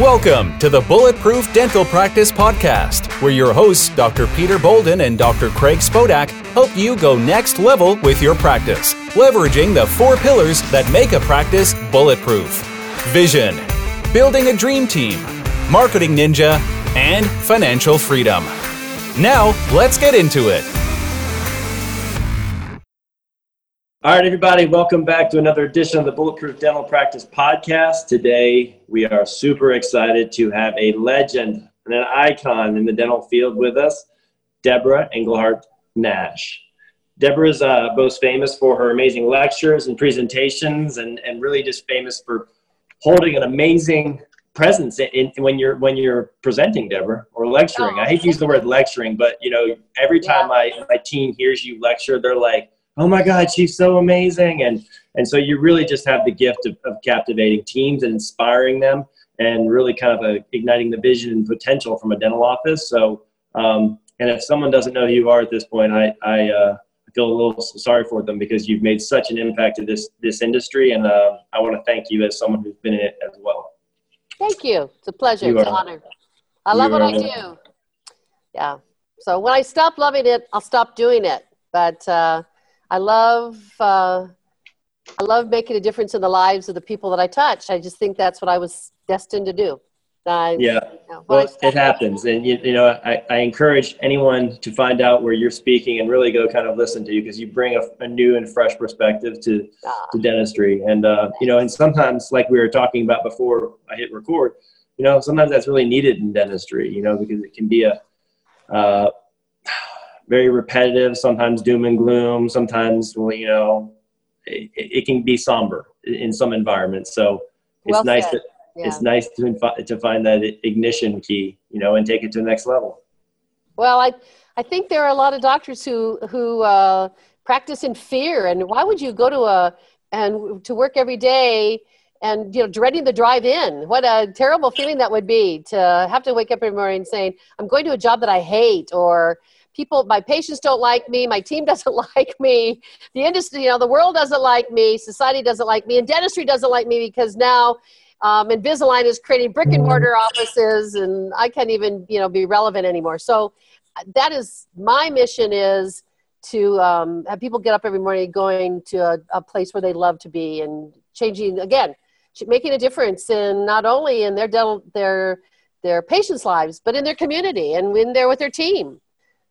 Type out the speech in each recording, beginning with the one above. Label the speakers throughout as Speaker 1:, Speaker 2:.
Speaker 1: Welcome to the Bulletproof Dental Practice Podcast, where your hosts, Dr. Peter Bolden and Dr. Craig Spodak, help you go next level with your practice, leveraging the four pillars that make a practice bulletproof vision, building a dream team, marketing ninja, and financial freedom. Now, let's get into it.
Speaker 2: All right, everybody, welcome back to another edition of the Bulletproof Dental Practice Podcast. Today, we are super excited to have a legend and an icon in the dental field with us, Deborah Engelhardt Nash. Deborah is uh, most famous for her amazing lectures and presentations, and, and really just famous for holding an amazing presence in, in, when you're when you're presenting, Deborah, or lecturing. Oh, I hate to use the word lecturing, but you know, every time yeah. my my team hears you lecture, they're like oh my God, she's so amazing. And, and so you really just have the gift of, of captivating teams and inspiring them and really kind of a, igniting the vision and potential from a dental office. So, um, and if someone doesn't know who you are at this point, I, I uh, feel a little sorry for them because you've made such an impact to this, this industry. And uh, I want to thank you as someone who's been in it as well.
Speaker 3: Thank you. It's a pleasure. You it's are, an honor. I love what I do. Yeah. So when I stop loving it, I'll stop doing it. But uh, I love uh, I love making a difference in the lives of the people that I touch. I just think that's what I was destined to do.
Speaker 2: I, yeah, you know, well, it happens, and you, you know, I, I encourage anyone to find out where you're speaking and really go kind of listen to you because you bring a, a, new and fresh perspective to ah. to dentistry, and uh, you know, and sometimes like we were talking about before I hit record, you know, sometimes that's really needed in dentistry, you know, because it can be a uh, very repetitive, sometimes doom and gloom, sometimes, well, you know, it, it can be somber in some environments. So it's well nice that yeah. it's nice to, to find that ignition key, you know, and take it to the next level.
Speaker 3: Well, I, I think there are a lot of doctors who, who uh, practice in fear. And why would you go to a, and to work every day and you know dreading the drive in what a terrible feeling that would be to have to wake up every morning saying i'm going to a job that i hate or people my patients don't like me my team doesn't like me the industry you know the world doesn't like me society doesn't like me and dentistry doesn't like me because now um, invisalign is creating brick and mortar offices and i can't even you know be relevant anymore. So that is my mission is to um, have people get up every morning going to a, a place where they love to be and changing again making a difference in not only in their dental their their patients lives but in their community and in there with their team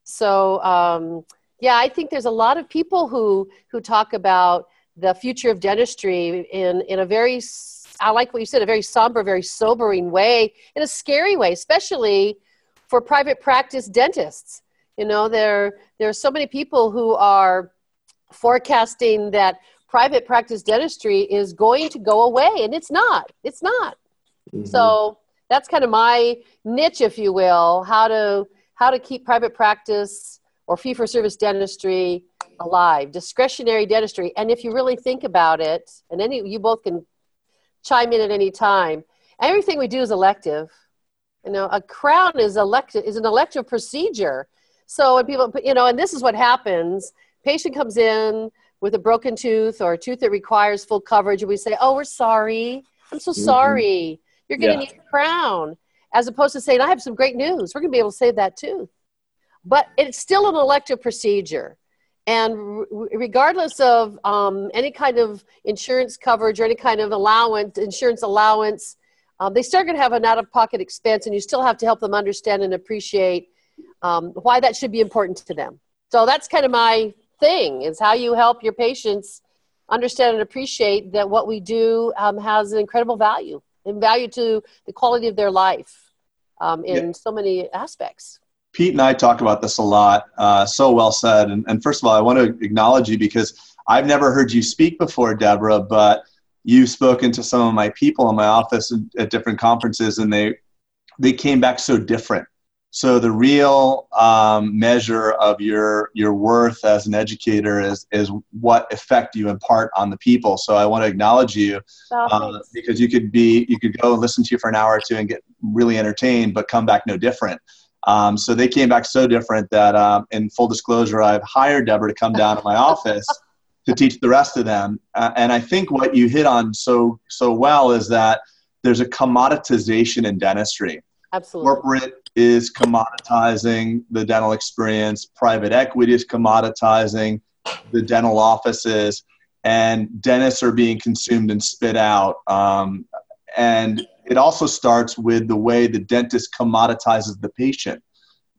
Speaker 3: so um, yeah, I think there's a lot of people who who talk about the future of dentistry in in a very I like what you said, a very somber, very sobering way, in a scary way, especially for private practice dentists. You know, there there are so many people who are forecasting that private practice dentistry is going to go away, and it's not. It's not. Mm-hmm. So that's kind of my niche, if you will, how to how to keep private practice or fee for service dentistry alive, discretionary dentistry. And if you really think about it, and any you both can chime in at any time, everything we do is elective. You know, a crown is elective is an elective procedure. So when people, you know, and this is what happens: patient comes in with a broken tooth or a tooth that requires full coverage, and we say, "Oh, we're sorry. I'm so mm-hmm. sorry. You're going to yeah. need a crown." As opposed to saying, I have some great news. We're going to be able to save that too. But it's still an elective procedure. And regardless of um, any kind of insurance coverage or any kind of allowance, insurance allowance, um, they still going to have an out of pocket expense, and you still have to help them understand and appreciate um, why that should be important to them. So that's kind of my thing is how you help your patients understand and appreciate that what we do um, has an incredible value and value to the quality of their life um, in yeah. so many aspects.
Speaker 4: Pete and I talk about this a lot. Uh, so well said. And, and first of all, I want to acknowledge you because I've never heard you speak before, Deborah, but you've spoken to some of my people in my office at different conferences, and they they came back so different. So the real um, measure of your your worth as an educator is is what effect you impart on the people. So I want to acknowledge you oh, uh, because you could be you could go and listen to you for an hour or two and get really entertained, but come back no different. Um, so they came back so different that, um, in full disclosure, I've hired Deborah to come down to my office to teach the rest of them. Uh, and I think what you hit on so so well is that there's a commoditization in dentistry.
Speaker 3: Absolutely.
Speaker 4: Corporate is commoditizing the dental experience, private equity is commoditizing the dental offices, and dentists are being consumed and spit out. Um, and it also starts with the way the dentist commoditizes the patient.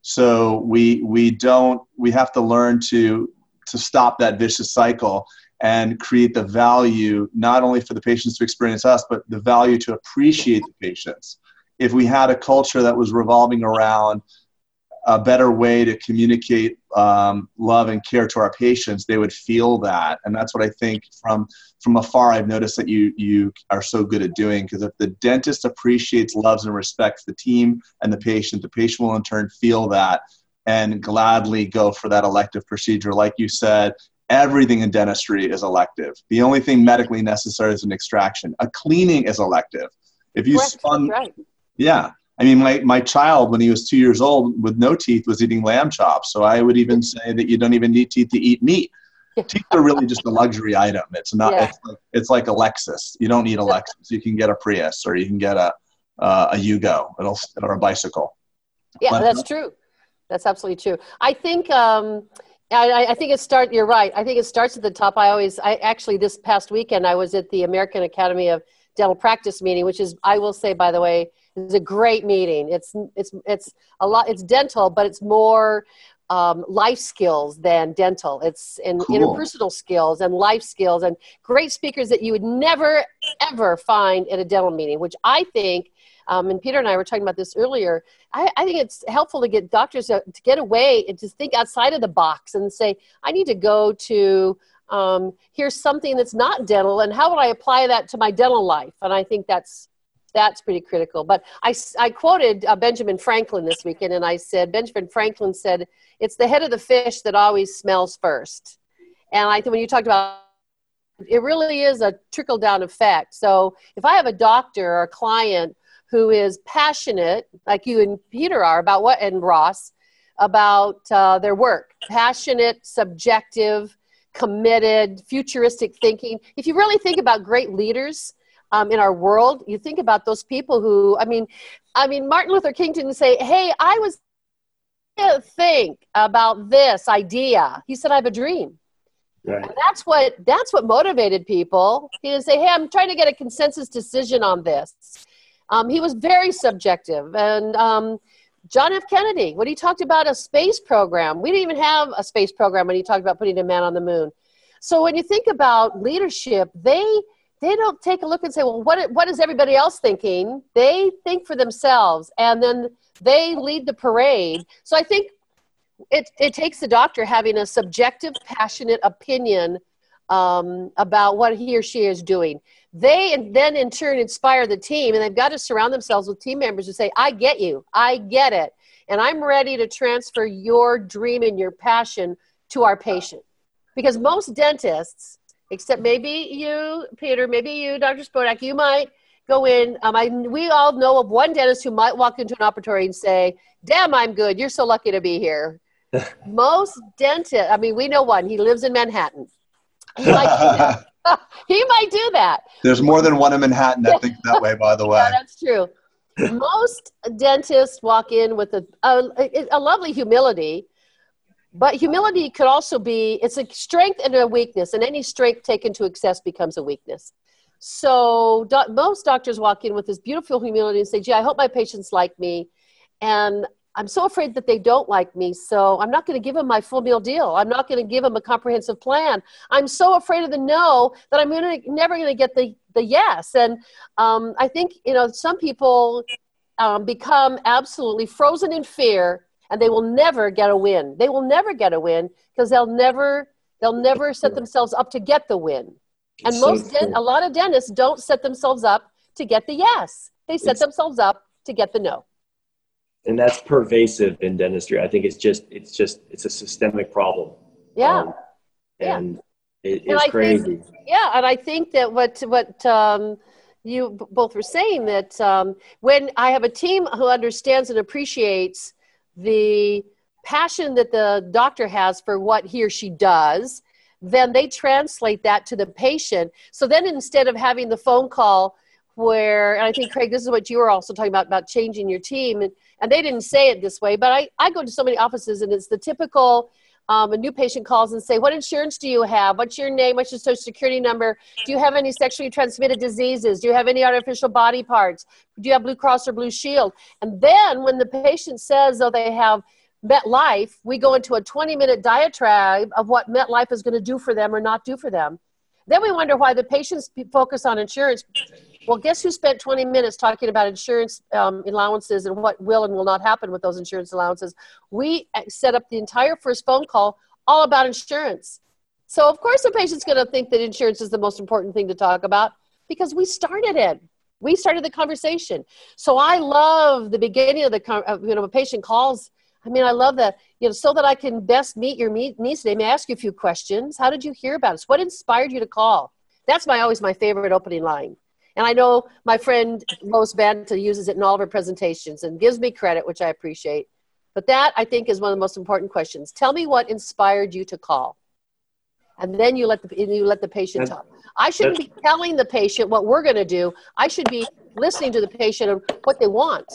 Speaker 4: So we we don't we have to learn to to stop that vicious cycle and create the value not only for the patients to experience us, but the value to appreciate the patients. If we had a culture that was revolving around a better way to communicate um, love and care to our patients, they would feel that, and that's what I think from from afar. I've noticed that you you are so good at doing because if the dentist appreciates, loves, and respects the team and the patient, the patient will in turn feel that and gladly go for that elective procedure. Like you said, everything in dentistry is elective. The only thing medically necessary is an extraction. A cleaning is elective. If you
Speaker 3: Correct.
Speaker 4: spun,
Speaker 3: right.
Speaker 4: Yeah. I mean, my, my child, when he was two years old with no teeth, was eating lamb chops. So I would even say that you don't even need teeth to eat meat. Teeth are really just a luxury item. It's not.
Speaker 3: Yeah.
Speaker 4: It's, like, it's like a Lexus. You don't need a Lexus. You can get a Prius or you can get a uh, a Yugo. It'll or a bicycle.
Speaker 3: Yeah,
Speaker 4: But-
Speaker 3: that's true. That's absolutely true. I think um, I, I- I think it start. You're right. I think it starts at the top. I always. I actually this past weekend I was at the American Academy of Dental Practice meeting, which is I will say by the way is a great meeting. It's it's it's a lot. It's dental, but it's more um, life skills than dental. It's in
Speaker 4: Cool.
Speaker 3: interpersonal skills and life skills and great speakers that you would never ever find at a dental meeting, which I think. Um, and Peter and I were talking about this earlier. I, I think it's helpful to get doctors to, to get away and to think outside of the box and say, I need to go to um, here's something that's not dental, and how would I apply that to my dental life? And I think that's that's pretty critical. But I, I quoted uh, Benjamin Franklin this weekend, and I said Benjamin Franklin said it's the head of the fish that always smells first. And I think when you talked about it really is a trickle down effect. So if I have a doctor or a client who is passionate, like you and Peter are, about what, and Ross, about uh, their work, passionate, subjective, committed, futuristic thinking. If you really think about great leaders um, in our world, you think about those people who, I mean, I mean, Martin Luther King didn't say, "Hey, I was." Think about this idea. He said, "I have a dream."
Speaker 2: Right.
Speaker 3: And that's what that's what motivated people. He didn't say, "Hey, I'm trying to get a consensus decision on this." Um, he was very subjective, and um, John F. Kennedy, when he talked about a space program, we didn't even have a space program when he talked about putting a man on the moon. So when you think about leadership, they they don't take a look and say, "Well, what what is everybody else thinking?" They think for themselves, and then they lead the parade. So I think it, it takes the doctor having a subjective, passionate opinion um, about what he or she is doing. They then in turn inspire the team, and they've got to surround themselves with team members who say, I get you, I get it, and I'm ready to transfer your dream and your passion to our patient. Because most dentists, except maybe you, Peter, maybe you, Dr. Spodak, you might go in. Um, I, we all know of one dentist who might walk into an operatory and say, Damn, I'm good. You're so lucky to be here. Most dentists, I mean, we know one. He lives in Manhattan. He might do that. he might do that.
Speaker 4: There's more than one in Manhattan that thinks that way, by the way.
Speaker 3: Yeah, that's true. Most dentists walk in with a, a, a lovely humility, but humility could also be it's a strength and a weakness, and any strength taken to excess becomes a weakness. So do, most doctors walk in with this beautiful humility and say, "Gee, I hope my patients like me," and I'm so afraid that they don't like me, so I'm not going to give them my full meal deal. I'm not going to give them a comprehensive plan. I'm so afraid of the no that I'm gonna, never going to get the, the yes. And um, I think, you know, some people um, become absolutely frozen in fear and they will never get a win. They will never get a win because they'll never, they'll never set themselves up to get the win. And
Speaker 2: It's
Speaker 3: most,
Speaker 2: true.
Speaker 3: a lot of dentists don't set themselves up to get the yes. They set
Speaker 2: It's-
Speaker 3: themselves up to get the no.
Speaker 2: and that's pervasive in dentistry. I think it's just it's just it's a systemic problem.
Speaker 3: Yeah.
Speaker 2: Um,
Speaker 3: Yeah.
Speaker 2: and
Speaker 3: I
Speaker 2: it's
Speaker 3: think-
Speaker 2: crazy.
Speaker 3: Yeah, and I think that what what um, you both were saying that um, when I have a team who understands and appreciates the passion that the doctor has for what he or she does, then they translate that to the patient. So then instead of having the phone call where, and I think Craig, this is what you were also talking about about changing your team, and, and they didn't say it this way, but I, I go to so many offices and it's the typical um, a new patient calls and say, "What insurance do you have? What's your name? What's your social security number? Do you have any sexually transmitted diseases? Do you have any artificial body parts? Do you have Blue Cross or Blue Shield?" And then when the patient says, "Oh, they have," MetLife, we go into a 20 minute diatribe of what MetLife is going to do for them or not do for them. Then we wonder why the patients focus on insurance. Well, guess who spent 20 minutes talking about insurance um, allowances and what will and will not happen with those insurance allowances? We uh, set up the entire first phone call all about insurance. So, of course, the patient's going to think that insurance is the most important thing to talk about because we started it. We started the conversation. So, I love the beginning of the, you know, a patient calls I mean, I love that. You know, so that I can best meet your needs today, may I ask you a few questions? How did you hear about us? What inspired you to call? That's my always my favorite opening line. And I know my friend Lois Banta uses it in all of her presentations and gives me credit, which I appreciate. But that I think is one of the most important questions. Tell me what inspired you to call, and then you let the you let the patient talk. I shouldn't be telling the patient what we're going to do. I should be listening to the patient and what they want.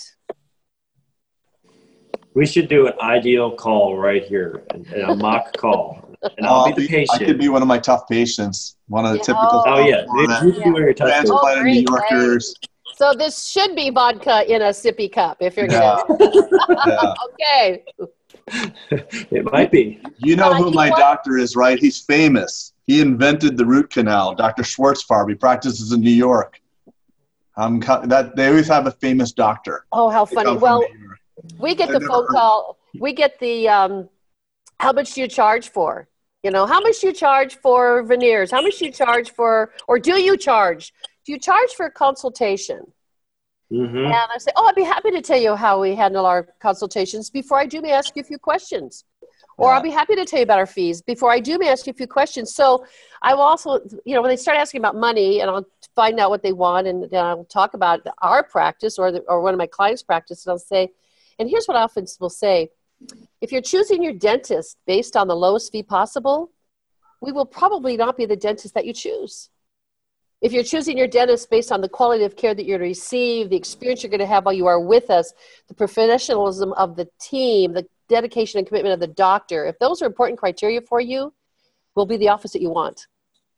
Speaker 2: We should do an ideal call right here, and, a mock call. And I'll be the patient.
Speaker 4: I could be one of my tough patients. One of the
Speaker 2: yeah.
Speaker 4: typical.
Speaker 2: Oh, yeah. You can be your tough
Speaker 4: Transplanted oh, New Yorkers.
Speaker 3: So this should be vodka in a sippy cup if you're gonna. yeah. okay.
Speaker 2: it might be.
Speaker 4: You know who my doctor is, right? He's famous. He invented the root canal. Dr. Schwartzfarb. He practices in New York. Um, that they always have a famous doctor.
Speaker 3: Oh, how funny! Well, we get the phone call. We get the um, how much do you charge for? You know, how much do you charge for veneers? How much do you charge for, or do you charge? Do you charge for a consultation? Mm-hmm. And I say, oh, I'd be happy to tell you how we handle our consultations. Before I do, may I ask you a few questions? Or I'll be happy to tell you about our fees. Before I do, may I ask you a few questions? So I will also, you know, when they start asking about money, and I'll find out what they want, and then I'll talk about our practice or the, or one of my clients' practice, and I'll say, and here's what I often will say if you're choosing your dentist based on the lowest fee possible, we will probably not be the dentist that you choose. If you're choosing your dentist based on the quality of care that you're going to receive, the experience you're going to have while you are with us, the professionalism of the team, the dedication and commitment of the doctor, if those are important criteria for you, will be the office that you want.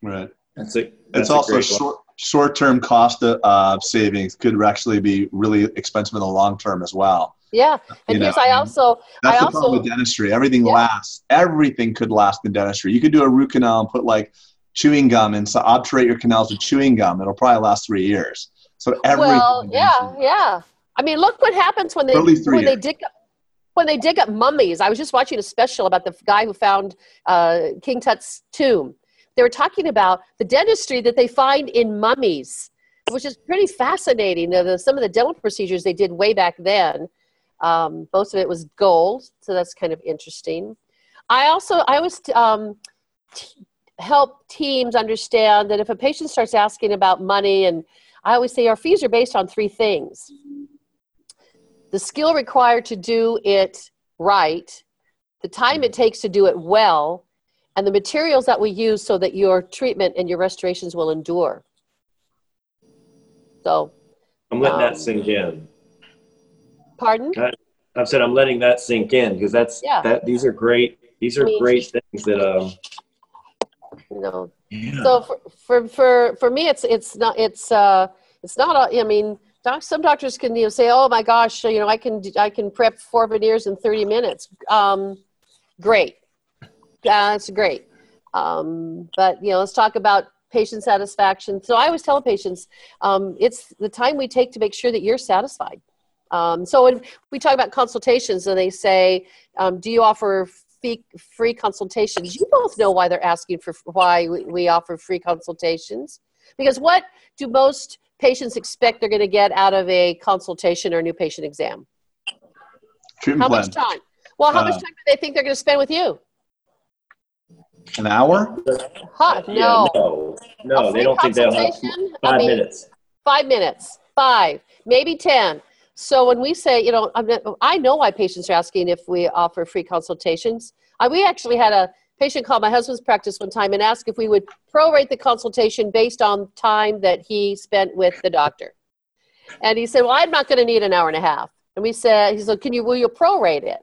Speaker 4: Right. That's it. It's also short, short-term cost of uh, savings could actually be really expensive in the long term as well.
Speaker 3: Yeah, and you yes, know, I also
Speaker 4: that's
Speaker 3: I
Speaker 4: the
Speaker 3: also,
Speaker 4: problem with dentistry. Everything yeah. lasts. Everything could last in dentistry. You could do a root canal and put like chewing gum and so obturate your canals with chewing gum. It'll probably last three years. So everything.
Speaker 3: Well, yeah, yeah. I mean, look what happens when they when years. they dig up when they dig up mummies. I was just watching a special about the guy who found uh, King Tut's tomb. They were talking about the dentistry that they find in mummies, which is pretty fascinating. Some of the dental procedures they did way back then um, most of it was gold, so that's kind of interesting. I also I always um, t- help teams understand that if a patient starts asking about money, and I always say our fees are based on three things: the skill required to do it right, the time it takes to do it well, and the materials that we use so that your treatment and your restorations will endure. So,
Speaker 2: I'm letting um, that sink in.
Speaker 3: Pardon?
Speaker 2: I, have said I'm letting that sink in because that's yeah. that. These are great. These are I mean, great things that um.
Speaker 3: You know. Yeah. So for, for for for me, it's it's not it's uh it's not. A, I mean, doc, some doctors can you know say, oh my gosh, you know, I can I can prep four veneers in 30 minutes. Um, great. That's great. Um, but you know, let's talk about patient satisfaction. So I always tell patients, um, it's the time we take to make sure that you're satisfied. Um, so when we talk about consultations and they say, um, do you offer fee, free consultations? You both know why they're asking for why we, we offer free consultations. Because what do most patients expect they're going to get out of a consultation or a new patient exam?
Speaker 4: Treatment
Speaker 3: how
Speaker 4: plan.
Speaker 3: much time? Well, how uh, much time do they think they're going to spend with you?
Speaker 4: An hour?
Speaker 3: Huh, no.
Speaker 2: Yeah, no, no they don't think they'll have five I mean, minutes.
Speaker 3: Five minutes, five, maybe 10. So when we say, you know, I know why patients are asking if we offer free consultations. Uh, we actually had a patient call my husband's practice one time and asked if we would prorate the consultation based on time that he spent with the doctor. And he said, Well, I'm not going to need an hour and a half. And we said, He said, Can you, will you prorate it?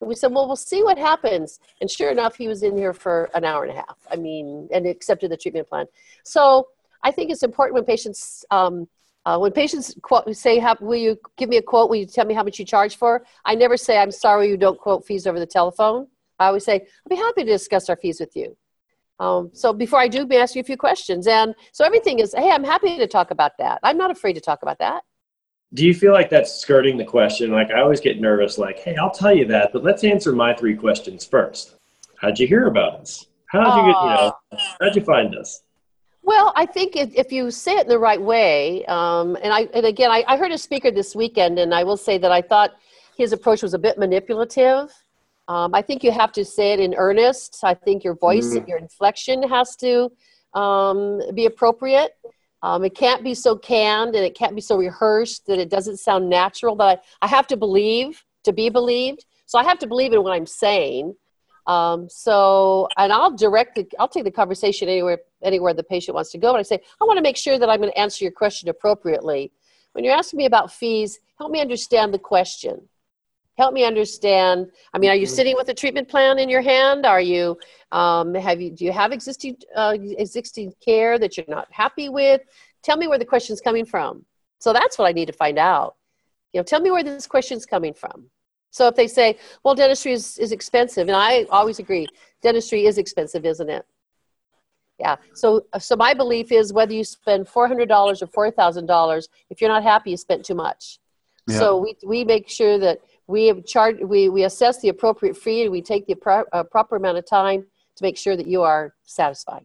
Speaker 3: We said, Well, we'll see what happens. And sure enough, he was in here for an hour and a half. I mean, and accepted the treatment plan. So I think it's important when patients, um, uh, when patients quote, say, how, Will you give me a quote? Will you tell me how much you charge for? I never say, I'm sorry you don't quote fees over the telephone. I always say, I'll be happy to discuss our fees with you. Um, so before I do, I ask you a few questions. And so everything is, hey, I'm happy to talk about that. I'm not afraid to talk about that.
Speaker 2: Do you feel like that's skirting the question? Like I always get nervous, like, hey, I'll tell you that, but let's answer my three questions first. How'd you hear about us? How'd you get, you know, how'd you find us?
Speaker 3: Well, I think if, if you say it in the right way, um, and I and again, I, I heard a speaker this weekend, and I will say that I thought his approach was a bit manipulative. Um, I think you have to say it in earnest. I think your voice, mm. your inflection has to um, be appropriate. Um, it can't be so canned and it can't be so rehearsed that it doesn't sound natural. But I, I have to believe to be believed. So I have to believe in what I'm saying. Um, so, and I'll direct the, I'll take the conversation anywhere, anywhere the patient wants to go. And I say, I want to make sure that I'm going to answer your question appropriately. When you're asking me about fees, help me understand the question help me understand i mean are you mm-hmm. sitting with a treatment plan in your hand? Are you um, have you do you have existing uh, existing care that you're not happy with? Tell me where the question's coming from. So that's what i need to find out. You know tell me where this question's coming from. So if they say well dentistry is, is expensive and i always agree dentistry is expensive isn't it? Yeah. So so my belief is whether you spend $400 or $4000 if you're not happy you spent too much. Yeah. so we, we make sure that we charge, we, we assess the appropriate fee and we take the pro, uh, proper amount of time to make sure that you are satisfied.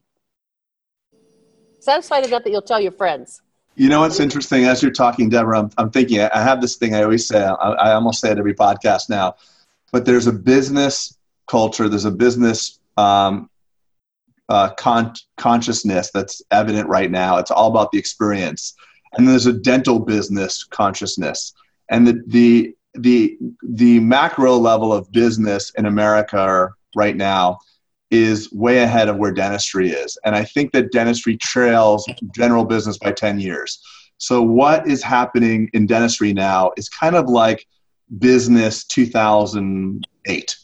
Speaker 3: Satisfied enough that you'll tell your friends.
Speaker 4: You know what's interesting? As you're talking, Deborah, I'm, I'm thinking, I have this thing I always say, I, I almost say it every podcast now, but there's a business culture, there's a business um, uh, con- consciousness that's evident right now. It's all about the experience. And there's a dental business consciousness. And the, the the the macro level of business in America right now is way ahead of where dentistry is, and I think that dentistry trails general business by ten years. So what is happening in dentistry now is kind of like business 2008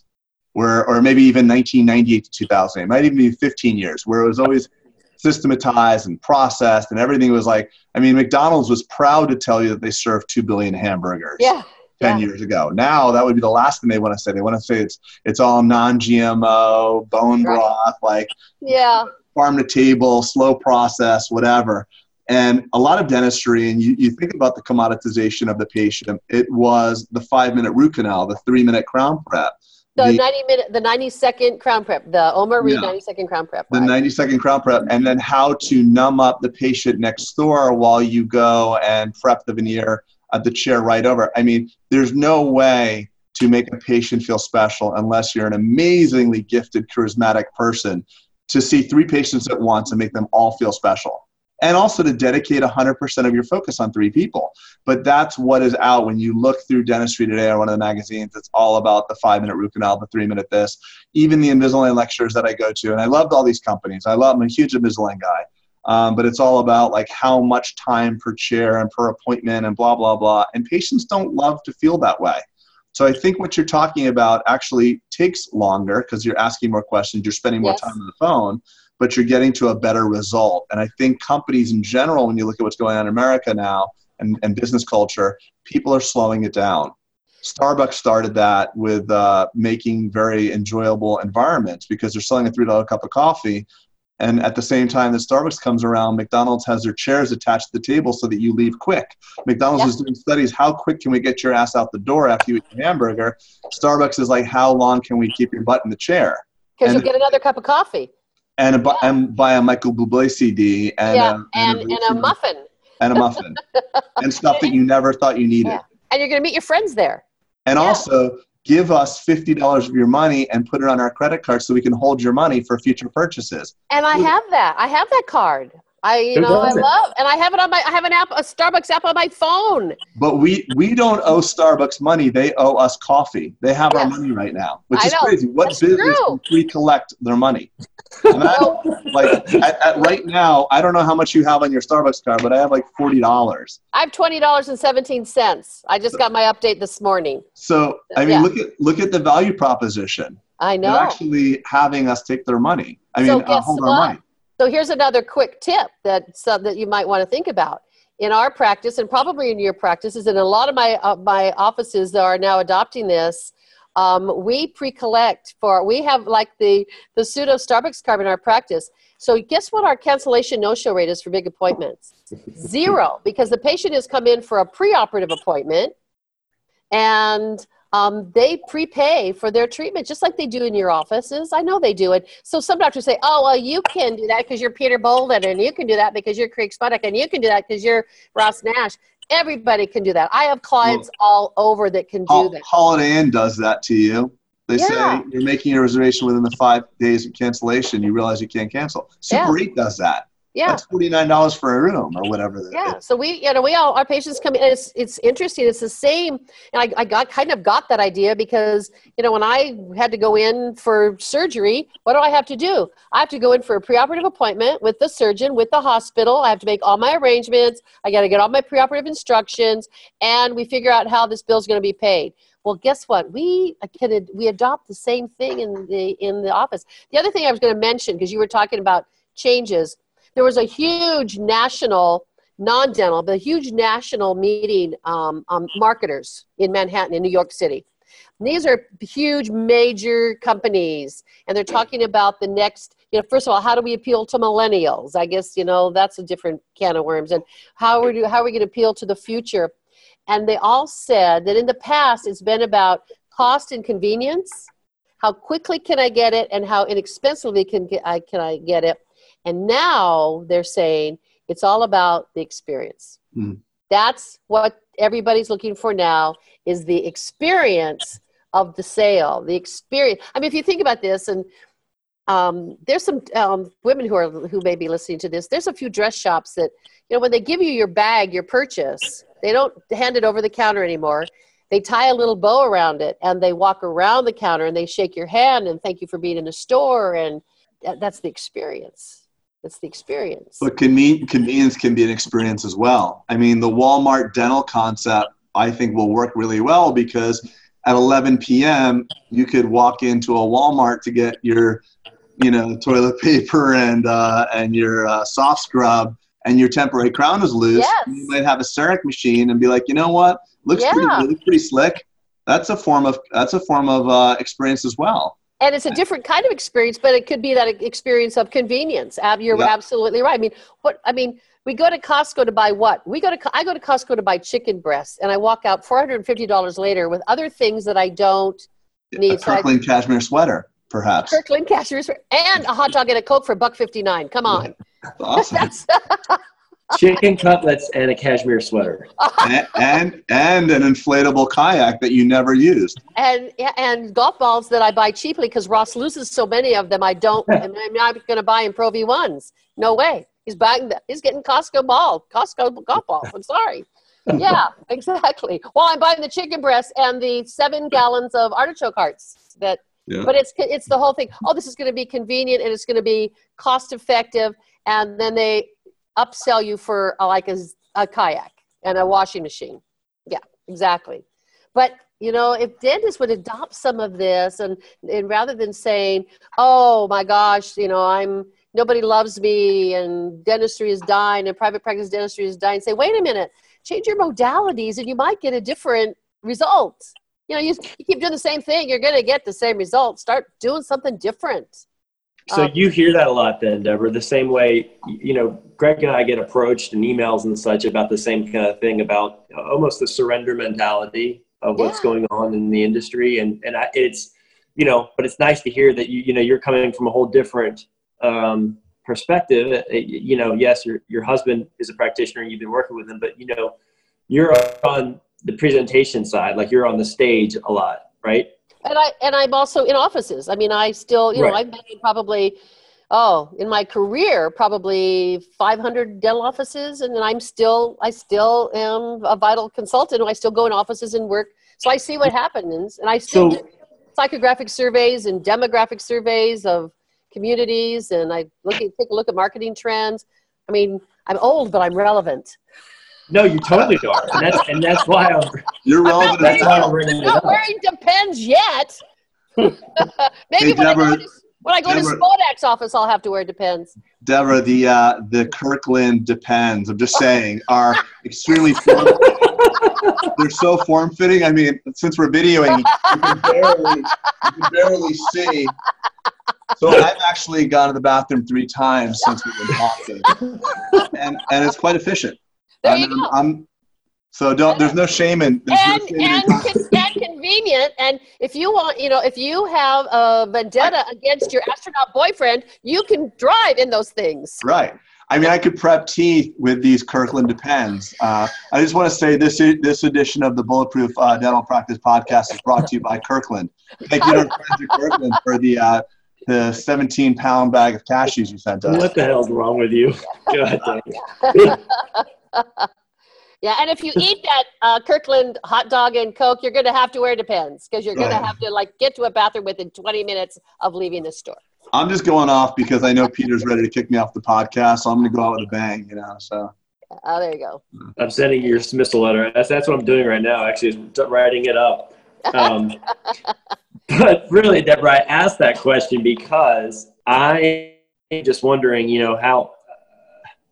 Speaker 4: where or maybe even 1998 to 2008 it might even be 15 years where it was always systematized and processed and everything was like i mean mcdonald's was proud to tell you that they serve 2 billion hamburgers.
Speaker 3: Yeah
Speaker 4: 10 yeah. years ago. Now that would be the last thing they want to say. They want to say it's it's all non-GMO, bone right. broth, like
Speaker 3: yeah,
Speaker 4: farm to table, slow process, whatever. And a lot of dentistry, and you, you think about the commoditization of the patient, it was the five minute root canal, the three minute crown prep.
Speaker 3: The, the 90 minute, the 90 second crown prep, the Omer Reed yeah, 90 second crown prep.
Speaker 4: Right? The 90 second crown prep, and then how to numb up the patient next door while you go and prep the veneer at the chair right over. I mean, there's no way to make a patient feel special unless you're an amazingly gifted, charismatic person to see three patients at once and make them all feel special. And also to dedicate 100% of your focus on three people. But that's what is out when you look through dentistry today or one of the magazines. It's all about the five minute root canal, the three minute this, even the Invisalign lectures that I go to. And I loved all these companies. I love, I'm a huge Invisalign guy. Um, but it's all about like how much time per chair and per appointment and blah blah blah. And patients don't love to feel that way. So i think what you're talking about actually takes longer because you're asking more questions you're spending more yes. time on the phone but you're getting to a better result. And i think companies in general when you look at what's going on in america now and, and business culture people are slowing it down. Starbucks started that with uh, making very enjoyable environments because they're selling a three dollar cup of coffee, and at the same time that Starbucks comes around, McDonald's has their chairs attached to the table so that you leave quick. McDonald's is doing studies how quick can we get your ass out the door after you eat your hamburger? Starbucks is like how long can we keep your butt in the chair?
Speaker 3: Because you'll get another cup of coffee.
Speaker 4: And, a, yeah. and buy a Michael Bublé CD and,
Speaker 3: yeah. a, and, and, a, and a muffin.
Speaker 4: And a muffin. and stuff that you never thought you needed. Yeah.
Speaker 3: And you're going to meet your friends there.
Speaker 4: And also, give us $50 of your money and put it on our credit card so we can hold your money for future purchases.
Speaker 3: And I have that. I have that card. I you
Speaker 2: Who
Speaker 3: know I love and I have it on my I have an app a Starbucks app on my phone.
Speaker 4: But we we don't owe Starbucks money; they owe us coffee. They have our money right now, which
Speaker 3: I
Speaker 4: is
Speaker 3: know.
Speaker 4: crazy. What
Speaker 3: That's
Speaker 4: business can pre-collect their money? And I- like at, at right now, I don't know how much you have on your Starbucks card, but I have like forty dollars.
Speaker 3: I have twenty dollars and seventeen cents. I just got my update this morning.
Speaker 4: So I mean,
Speaker 3: Yeah.
Speaker 4: look at look at the value proposition.
Speaker 3: I
Speaker 4: They're
Speaker 3: know.
Speaker 4: actually having us take their money. I
Speaker 3: So
Speaker 4: mean, uh, hold our
Speaker 3: what?
Speaker 4: money.
Speaker 3: So here's another quick tip that so that you might want to think about. In our practice, and probably in your practices, and a lot of my uh, my offices are now adopting this. Um, we pre-collect for we have like the the pseudo Starbucks card in our practice. So guess what our cancellation no-show rate is for big appointments? Zero, because the patient has come in for a pre-operative appointment, and um, they prepay for their treatment just like they do in your offices. I know they do it. So some doctors say, "Oh, well, you can do that because you're Peter Bolden, and you can do that because you're Craig Spodak, and you can do that because you're Ross Nash." Everybody can do that. I have clients all over that can do
Speaker 4: Hol-
Speaker 3: that.
Speaker 4: Holiday Inn does that to you. They
Speaker 3: Yeah.
Speaker 4: say you're making a reservation within the five days of cancellation. You realize you can't cancel. Super 8 does that.
Speaker 3: Yeah.
Speaker 4: That's forty nine dollars for a room or whatever. that
Speaker 3: Yeah,
Speaker 4: is.
Speaker 3: so we, you know, we all our patients come in. It's it's interesting. It's the same, and I, I got kind of got that idea because you know when I had to go in for surgery, what do I have to do? I have to go in for a preoperative appointment with the surgeon, with the hospital. I have to make all my arrangements. I got to get all my preoperative instructions, and we figure out how this bill's going to be paid. Well, guess what? We can we adopt the same thing in the in the office. The other thing I was going to mention because you were talking about changes there was a huge national non-dental but a huge national meeting um, um, marketers in manhattan in new york city. And these are huge major companies and they're talking about the next you know first of all how do we appeal to millennials? I guess you know that's a different can of worms. And how are we, how are we going to appeal to the future? And they all said that in the past it's been about cost and convenience how quickly can i get it and how inexpensively can, I, can i get it and now they're saying it's all about the experience.
Speaker 4: Hmm.
Speaker 3: That's what everybody's looking for now is the experience of the sale, the experience. I mean, if you think about this, and um, there's some um, women who are who may be listening to this. There's a few dress shops that you know when they give you your bag, your purchase, they don't hand it over the counter anymore. They tie a little bow around it and they walk around the counter and they shake your hand and thank you for being in the store and that's the experience. That's the experience.
Speaker 4: But conven- convenience can be an experience as well. I mean, the Walmart dental concept, I think, will work really well because at 11 p.m., you could walk into a Walmart to get your, you know, toilet paper and uh, and your uh, soft scrub, and your temporary crown is loose.
Speaker 3: Yes.
Speaker 4: You might have a CEREC machine and be like, you know what, looks pretty,
Speaker 3: Yeah.
Speaker 4: looks pretty slick. That's a form of that's a form of uh, experience as well.
Speaker 3: And it's a different kind of experience, but it could be that experience of convenience. Ab- You're
Speaker 4: Yeah.
Speaker 3: absolutely right. I mean, what I mean, we go to Costco to buy what? We go to I go to Costco to buy chicken breasts, and I walk out four hundred and fifty dollars later with other things that I don't
Speaker 4: A
Speaker 3: need. So I-
Speaker 4: cashmere sweater, perhaps.
Speaker 3: Kirkland cashiers and a hot dog and a coke for buck fifty nine. Come on,
Speaker 4: Awesome.
Speaker 3: that's
Speaker 2: Chicken cutlets and a cashmere sweater.
Speaker 4: and, and and an inflatable kayak that you never used.
Speaker 3: and and golf balls that I buy cheaply because Ross loses so many of them. I don't. I'm not going to buy him Pro V ones. No way. He's buying. The, he's getting Costco ball, Costco golf balls. I'm sorry. Yeah, exactly. Well, I'm buying the chicken breast and the seven gallons of artichoke hearts. That,
Speaker 4: Yeah.
Speaker 3: but it's it's the whole thing. Oh, this is going to be convenient and it's going to be cost effective, and then they upsell you for uh, like a, a kayak and a washing machine. Yeah, exactly. But you know, if dentists would adopt some of this, and and rather than saying, "Oh my gosh, you know, I'm nobody loves me, and dentistry is dying, and private practice dentistry is dying," say, "Wait a minute, change your modalities, and you might get a different result." You know, you, you keep doing the same thing, you're going to get the same result. Start doing something different.
Speaker 2: So
Speaker 3: Um,
Speaker 2: you hear that a lot then, Deborah, the same way, you know, Greg and I get approached in emails and such about the same kind of thing about almost the surrender mentality of what's
Speaker 3: Yeah.
Speaker 2: going on in the industry. And, and I, it's, you know, but it's nice to hear that you, you know, you're coming from a whole different um, perspective. Uh, You know, yes, your, your husband is a practitioner and you've been working with him, but you know, you're on the presentation side, like you're on the stage a lot, right?
Speaker 3: And I and I'm also in offices. I mean, I still, you know, I've been in probably oh, in my career, probably 500 dental offices, and I'm still, I still am a vital consultant. I still go in offices and work, so I see what happens, and I still
Speaker 2: So-
Speaker 3: do psychographic surveys and demographic surveys of communities, and I look at, take a look at marketing trends. I mean, I'm old, but I'm relevant.
Speaker 2: No, you totally are, and that's and that's why I'm
Speaker 4: You're
Speaker 3: I'm not
Speaker 2: that's why I'm bringing
Speaker 3: I'm not wearing Depends yet. Maybe
Speaker 4: Hey,
Speaker 3: when, I go to, when I go to
Speaker 4: Deborah-
Speaker 3: Spodak's office, I'll have to wear Depends.
Speaker 4: Deborah, the uh, the Kirkland depends. I'm just saying are extremely form. they're so form fitting. I mean, since we're videoing, you can barely you can barely see. So I've actually gone to the bathroom three times since we've been talking, and and it's quite efficient.
Speaker 3: There
Speaker 4: I'm,
Speaker 3: you go.
Speaker 4: I'm- so don't. There's no shame in. There's no
Speaker 3: and
Speaker 4: in
Speaker 3: and, con- and convenient. And if you want, you know, if you have a vendetta against your astronaut boyfriend, you can drive in those things.
Speaker 4: Right. I mean, I could prep teeth with these Kirkland Depends. Uh, I just want to say this this edition of the Bulletproof uh, Dental Practice Podcast is brought to you by Kirkland. Thank you to friends at Kirkland for the uh, the 17 pound bag of cashews you sent us.
Speaker 2: What the hell's wrong with you? God dang it.
Speaker 3: Yeah, and if you eat that uh, Kirkland hot dog and Coke, you're going to have to wear Depends because you're going to have to like get to a bathroom within 20 minutes of leaving the store.
Speaker 4: I'm just going off because I know Peter's ready to kick me off the podcast, so I'm going to go out with a bang, you know. So
Speaker 3: Oh, there you go.
Speaker 2: I'm sending you your dismissal letter. That's that's what I'm doing right now. Actually, is writing it up. Um, but really, Deborah, I asked that question because I am just wondering, you know, how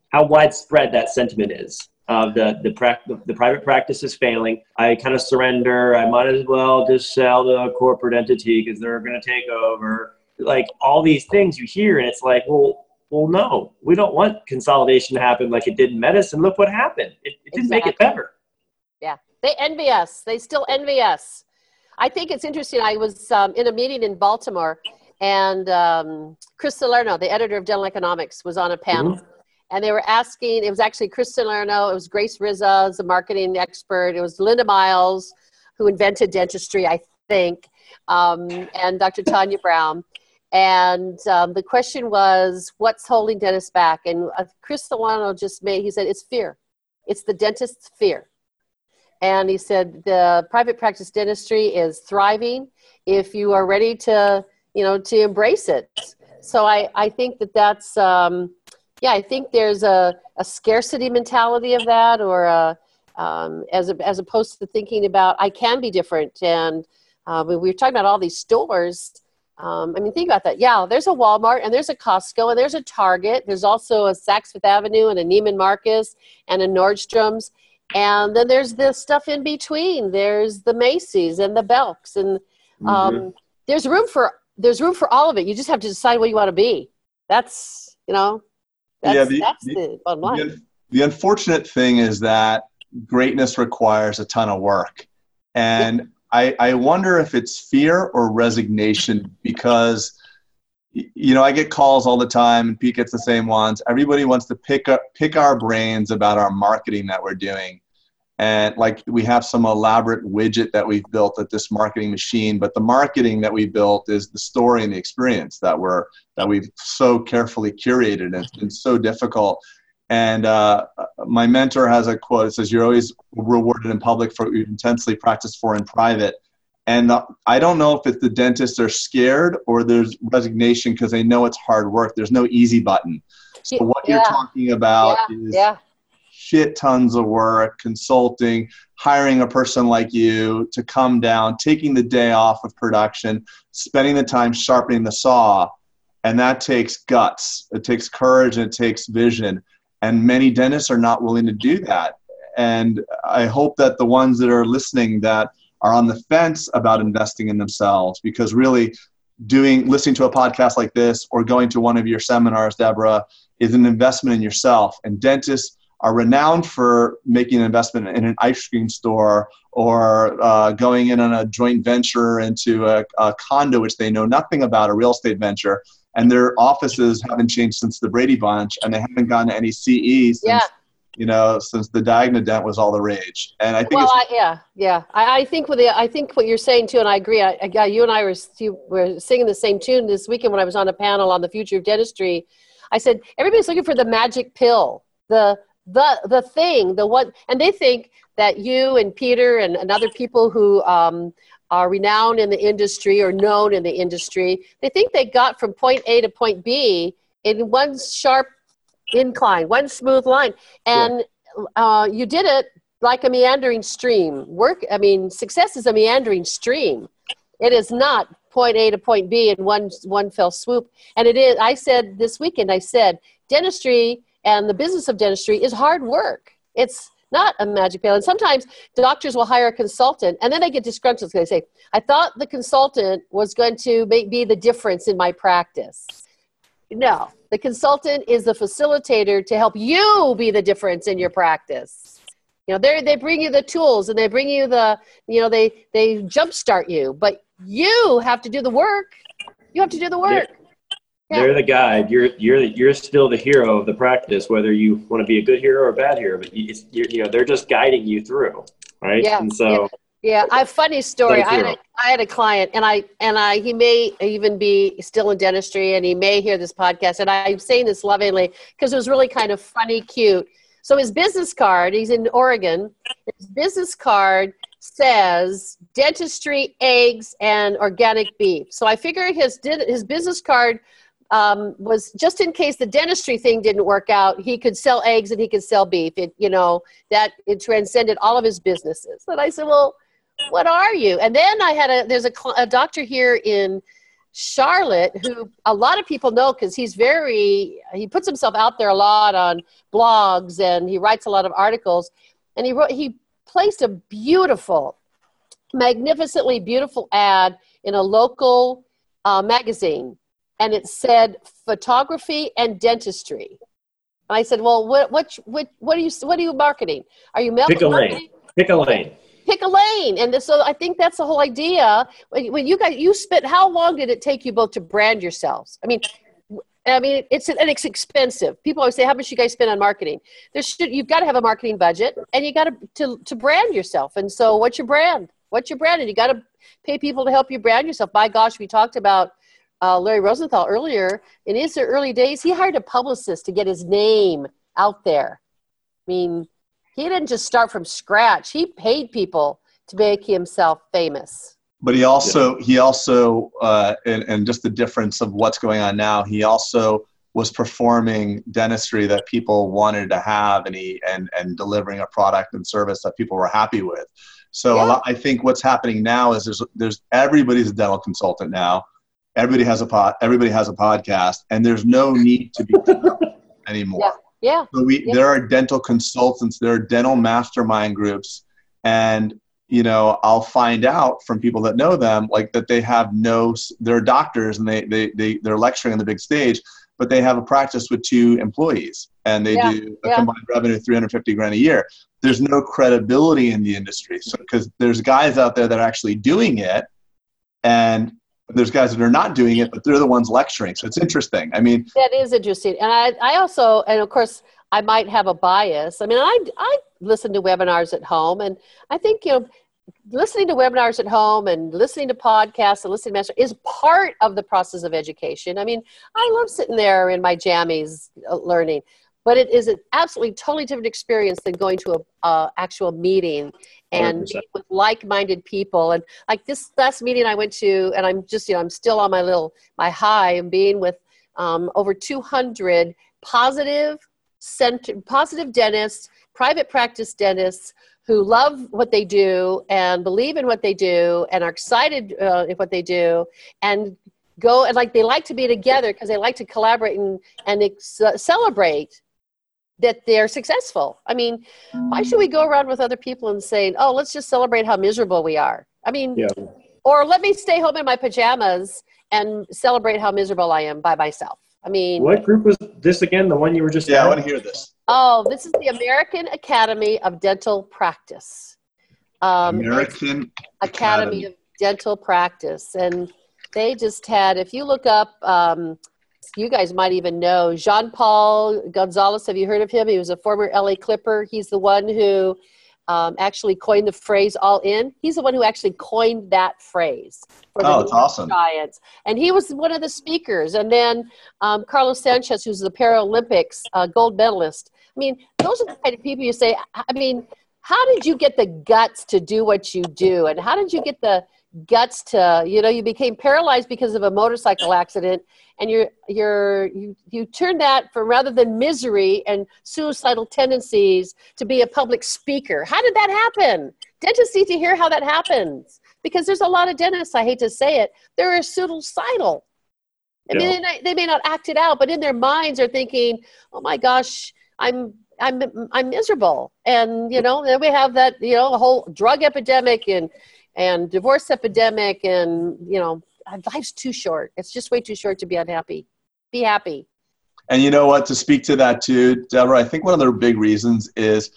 Speaker 2: how widespread that sentiment is. Of the the, prac- the the private practice is failing. I kind of surrender. I might as well just sell to a corporate entity because they're going to take over. Like all these things you hear, and it's like, well, well, no, we don't want consolidation to happen like it did in medicine. Look what happened. It, it didn't make it better.
Speaker 3: Yeah, They envy us. They still envy us. I think it's interesting. I was um, in a meeting in Baltimore, and um, Chris Salierno, the editor of Dental Economics, was on a panel. And they were asking, it was actually Chris Salierno, it was Grace Rizza, the marketing expert, it was Linda Miles, who invented dentistry, I think, um, and Dr. Tanya Brown. And um, the question was, what's holding dentists back? And uh, Chris Salierno just made, he said, it's fear. It's the dentist's fear and he said the private practice dentistry is thriving if you are ready to you know to embrace it so i i think that that's um yeah i think there's a, a scarcity mentality of that or a, um, as, a, as opposed to thinking about i can be different and uh, we we were talking about all these stores um, I mean, think about that. Yeah, there's a Walmart and there's a Costco and there's a Target. There's also a Saks Fifth Avenue and a Neiman Marcus and a Nordstrom's. And then there's the stuff in between. There's the Macy's and the Belks, and um,
Speaker 2: Mhm.
Speaker 3: there's room for there's room for all of it. You just have to decide what you want to be. That's you know, that's,
Speaker 4: Yeah, the-
Speaker 3: that's
Speaker 4: the-
Speaker 3: the, bottom line.
Speaker 4: The, the unfortunate thing is that greatness requires a ton of work. And I, I wonder if it's fear or resignation because, you know, I get calls all the time and Pete gets the same ones. Everybody wants to pick up, pick our brains about our marketing that we're doing. And like we have some elaborate widget that we've built at this marketing machine, but the marketing that we built is the story and the experience that we're that we've so carefully curated. And it's been so difficult. And uh, my mentor has a quote. It says, "You're always rewarded in public for what you intensely practice for in private." And uh, I don't know if it's the dentists are scared or there's resignation because they know it's hard work. There's no easy button. So what you're talking about
Speaker 3: yeah,
Speaker 4: is
Speaker 3: yeah,
Speaker 4: shit tons of work, consulting, hiring a person like you to come down, taking the day off of production, spending the time sharpening the saw. And that takes guts, it takes courage, and it takes vision. And many dentists are not willing to do that. And I hope that the ones that are listening that are on the fence about investing in themselves, because really doing listening to a podcast like this or going to one of your seminars, Deborah, is an investment in yourself. And dentists are renowned for making an investment in an ice cream store or uh, going in on a joint venture into a, a condo, which they know nothing about, a real estate venture. And their offices haven't changed since the Brady Bunch, and they haven't gotten any CE since
Speaker 3: Yeah.
Speaker 4: you know, since the Diagnodent was all the rage. And I think
Speaker 3: well, I, yeah, yeah. I, I, think with the, I think what you're saying too, and I agree. I, I, you and I were, were singing the same tune this weekend when I was on a panel on the future of dentistry. I said everybody's looking for the magic pill, the the the thing, the one, and they think that you and Peter and, and other people who um, are renowned in the industry or known in the industry, they think they got from point A to point B in one sharp incline, one smooth line. And uh, you did it like a meandering stream. Work, I mean, success is a meandering stream. It is not point A to point B in one one fell swoop. And it is. I said this weekend. I said dentistry and the business of dentistry is hard work. It's not a magic pill. And sometimes doctors will hire a consultant and then they get disgruntled they say, I thought the consultant was going to make, be the difference in my practice. No, the consultant is the facilitator to help you be the difference in your practice. You know, they they bring you the tools and they bring you the, you know, they they jumpstart you, but you have to do the work. You have to do the work.
Speaker 2: They're, they're the guide. You're you're you're still the hero of the practice, whether you want to be a good hero or a bad hero. But you, you know, they're just guiding you through, right?
Speaker 3: Yeah.
Speaker 2: And so.
Speaker 3: Yeah yeah, I have funny story. I had, a, I had a client, and I and I he may even be still in dentistry, and he may hear this podcast. And I'm saying this lovingly because it was really kind of funny, cute. So his business card, he's in Oregon. His business card says dentistry, eggs, and organic beef. So I figured his did his business card um, was just in case the dentistry thing didn't work out, he could sell eggs and he could sell beef. It, you know, that it transcended all of his businesses. And I said, well, what are you? And then I had a, there's a, a doctor here in Charlotte who a lot of people know because he's very, he puts himself out there a lot on blogs and he writes a lot of articles. And he wrote, he placed a beautiful, magnificently beautiful ad in a local uh, magazine. And it said photography and dentistry. And I said, well, what, what, what, what are you, what are you marketing? Are you
Speaker 2: Pick a lane. Pick a lane
Speaker 3: pick a lane. And so I think that's the whole idea. When, when you guys, you spent, how long did it take you both to brand yourselves? I mean, I mean, it's and it's expensive. People always say, "How much you guys spend on marketing?" There should you've got to have a marketing budget, and you got to to to brand yourself. And so, what's your brand? What's your brand? And you got to pay people to help you brand yourself. By gosh, we talked about uh, Larry Rosenthal earlier. In his early days, he hired a publicist to get his name out there. I mean, he didn't just start from scratch. He paid people to make himself famous.
Speaker 4: But he also he also uh, and, and just the difference of what's going on now. He also was performing dentistry that people wanted to have, and he and and delivering a product and service that people were happy with. So yeah. lot, I think what's happening now is there's there's everybody's a dental consultant now. Everybody has a pod, everybody has a podcast, and there's no need to be anymore.
Speaker 3: Yeah. Yeah.
Speaker 4: So we
Speaker 3: yeah.
Speaker 4: there are dental consultants, there are dental mastermind groups, and you know I'll find out from people that know them like that they have no they're doctors and they they, they they're lecturing on the big stage, but they have a practice with two employees and they yeah. do a yeah. combined revenue 350 grand a year. There's no credibility in the industry. So because there's guys out there that are actually doing it and there's guys that are not doing it, but they're the ones lecturing. So it's interesting. I mean,
Speaker 3: that is interesting. And I, I also, and of course, I might have a bias. I mean, I, I listen to webinars at home, and I think you know, listening to webinars at home and listening to podcasts and listening to master is part of the process of education. I mean, I love sitting there in my jammies uh, learning, but it is an absolutely totally different experience than going to a uh, actual meeting and with like-minded people. And like this last meeting i went to and i'm just you know i'm still on my little my high and being with um, over 200 positive center, positive dentists private practice dentists who love what they do and believe in what they do and are excited uh, in what they do and go and like they like to be together because they like to collaborate and, and ex- celebrate that they're successful. I mean, why should we go around with other people and saying, "Oh, let's just celebrate how miserable we are"? I mean, yeah. or let me stay home in my pajamas and celebrate how miserable I am by myself. I mean,
Speaker 2: what group was this again? The one you were just
Speaker 4: yeah, at? I want to hear this.
Speaker 3: Oh, this is the American Academy of Dental Practice.
Speaker 4: Um, American
Speaker 3: Academy, Academy, of Dental Practice, and they just had. If you look up um, you guys might even know Jean Paul Gonzalez. Have you heard of him? He was a former LA Clipper. He's the one who um, actually coined the phrase "all in." He's the one who actually coined that phrase.
Speaker 4: For the oh, it's awesome!
Speaker 3: Giants, and he was one of the speakers. And then um, Carlos Sanchez, who's the Paralympics uh, gold medalist. I mean, those are the kind of people you say. I mean, how did you get the guts to do what you do, and how did you get the guts to you know you became paralyzed because of a motorcycle accident and you're you're you, you turned that from rather than misery and suicidal tendencies to be a public speaker. How did that happen? Dentists need to hear how that happens because there's a lot of dentists i hate to say it they're suicidal. I mean, they, they may not act it out, but in their minds are thinking, "Oh my gosh, I'm I'm I'm miserable," and you know, then we have that you know a whole drug epidemic and and divorce epidemic and you know life's too short. It's just way too short to be unhappy. Be happy.
Speaker 4: And you know what? To speak to that too deborah i think one of the big reasons is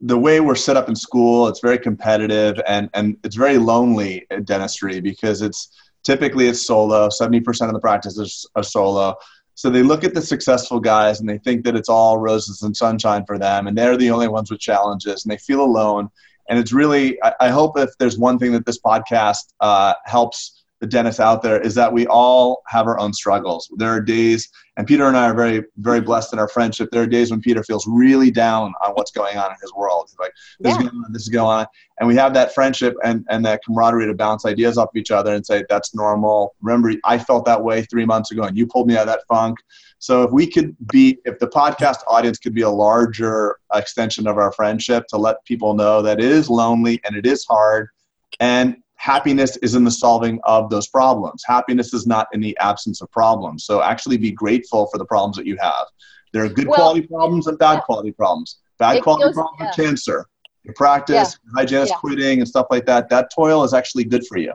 Speaker 4: the way we're set up in school it's very competitive and and it's very lonely dentistry because it's typically it's solo. 70% of the practices are solo. So they look at the successful guys and they think that it's all roses and sunshine for them and they're the only ones with challenges and they feel alone and it's really, I, I hope if there's one thing that this podcast uh, helps the dentists out there is that we all have our own struggles. There are days, and Peter and I are very, very blessed in our friendship. There are days when Peter feels really down on what's going on in his world. He's like, this yeah. is going on, this is going on. And we have that friendship and, and that camaraderie to bounce ideas off of each other and say, that's normal. Remember, I felt that way three months ago, and you pulled me out of that funk. So if we could be, if the podcast audience could be a larger extension of our friendship to let people know that it is lonely and it is hard, and happiness is in the solving of those problems. Happiness is not in the absence of problems. So actually be grateful for the problems that you have. There are good well, quality problems and bad yeah. quality problems. Bad quality goes, problems yeah. are cancer. Your practice, yeah. hygienist quitting and stuff like that, that toil is actually good for you.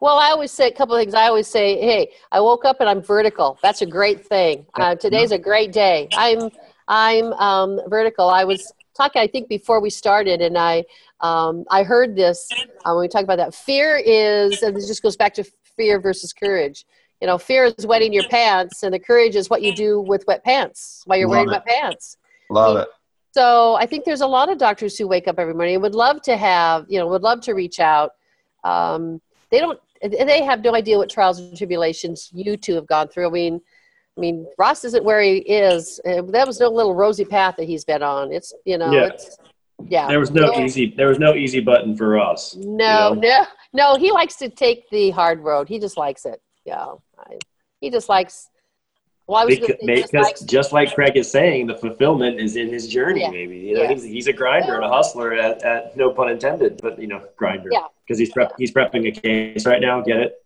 Speaker 3: Well, I always say a couple of things. I always say, "Hey, I woke up and I'm vertical. That's a great thing. Uh, today's a great day. I'm I'm um, vertical. I was talking, I think, before we started, and I um, I heard this uh, when we talk about that. Fear is, and this just goes back to fear versus courage. You know, fear is wetting your pants, and the courage is what you do with wet pants while you're Love wearing it. wet pants.
Speaker 4: Love it.
Speaker 3: So I think there's a lot of doctors who wake up every morning and would love to have, you know, would love to reach out. Um, they don't they have no idea what trials and tribulations you two have gone through. I mean, I mean, Ross isn't where he is. Uh, that was no little rosy path that he's been on. It's you know, yeah. it's yeah.
Speaker 2: There was no easy. There was no easy button for us.
Speaker 3: No, you know? no, no. He likes to take the hard road. He just likes it. Yeah, I, he just likes
Speaker 2: well, because, just, like, just, like, Craig is saying, the fulfillment is in his journey. Yeah. Maybe you know he's, he's a grinder and a hustler. At, at, no pun intended, but you know grinder. Yeah. Because he's prep, he's prepping a case right now. Get it?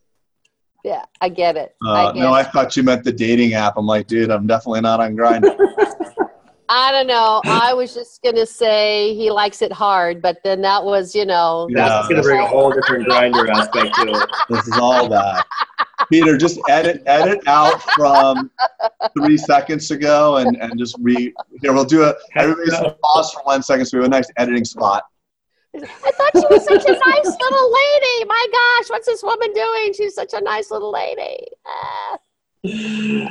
Speaker 3: Yeah, I get it.
Speaker 4: Uh, I get no, it. I thought you meant the dating app. I'm like, dude, I'm definitely not on Grindr.
Speaker 3: I don't know. I was just gonna say he likes it hard, but then that was, you know,
Speaker 2: yeah, that's gonna bring a whole different Grindr aspect to it.
Speaker 4: This is all that. Peter, just edit edit out from three seconds ago and, and just re here we'll do it. everybody's just pause for one second so we have a nice editing spot.
Speaker 3: I thought she was such a nice little lady. My gosh, what's this woman doing? She's such a nice little lady. Ah.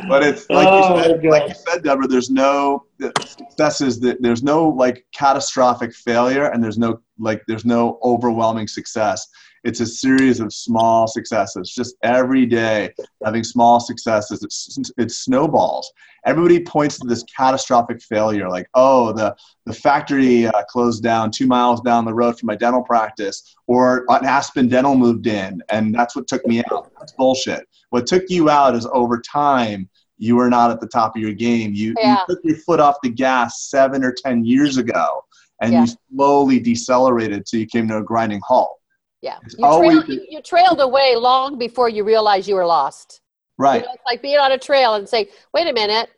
Speaker 4: But it's like, oh, you said, like you said, Deborah. There's no successes. That there's no like catastrophic failure, and there's no like there's no overwhelming success it's a series of small successes. Just every day having small successes it's, it snowballs. Everybody points to this catastrophic failure like oh the, the factory uh, closed down two miles down the road from my dental practice or an aspen dental moved in and that's what took me out. That's bullshit. What took you out is over time you were not at the top of your game. You, yeah. you took your foot off the gas seven or ten years ago and yeah. you slowly decelerated till you came to a grinding halt
Speaker 3: yeah. You, trail, you, you, trailed away long before you realized you were lost.
Speaker 4: Right.
Speaker 3: You know, it's like being on a trail and say, wait a minute,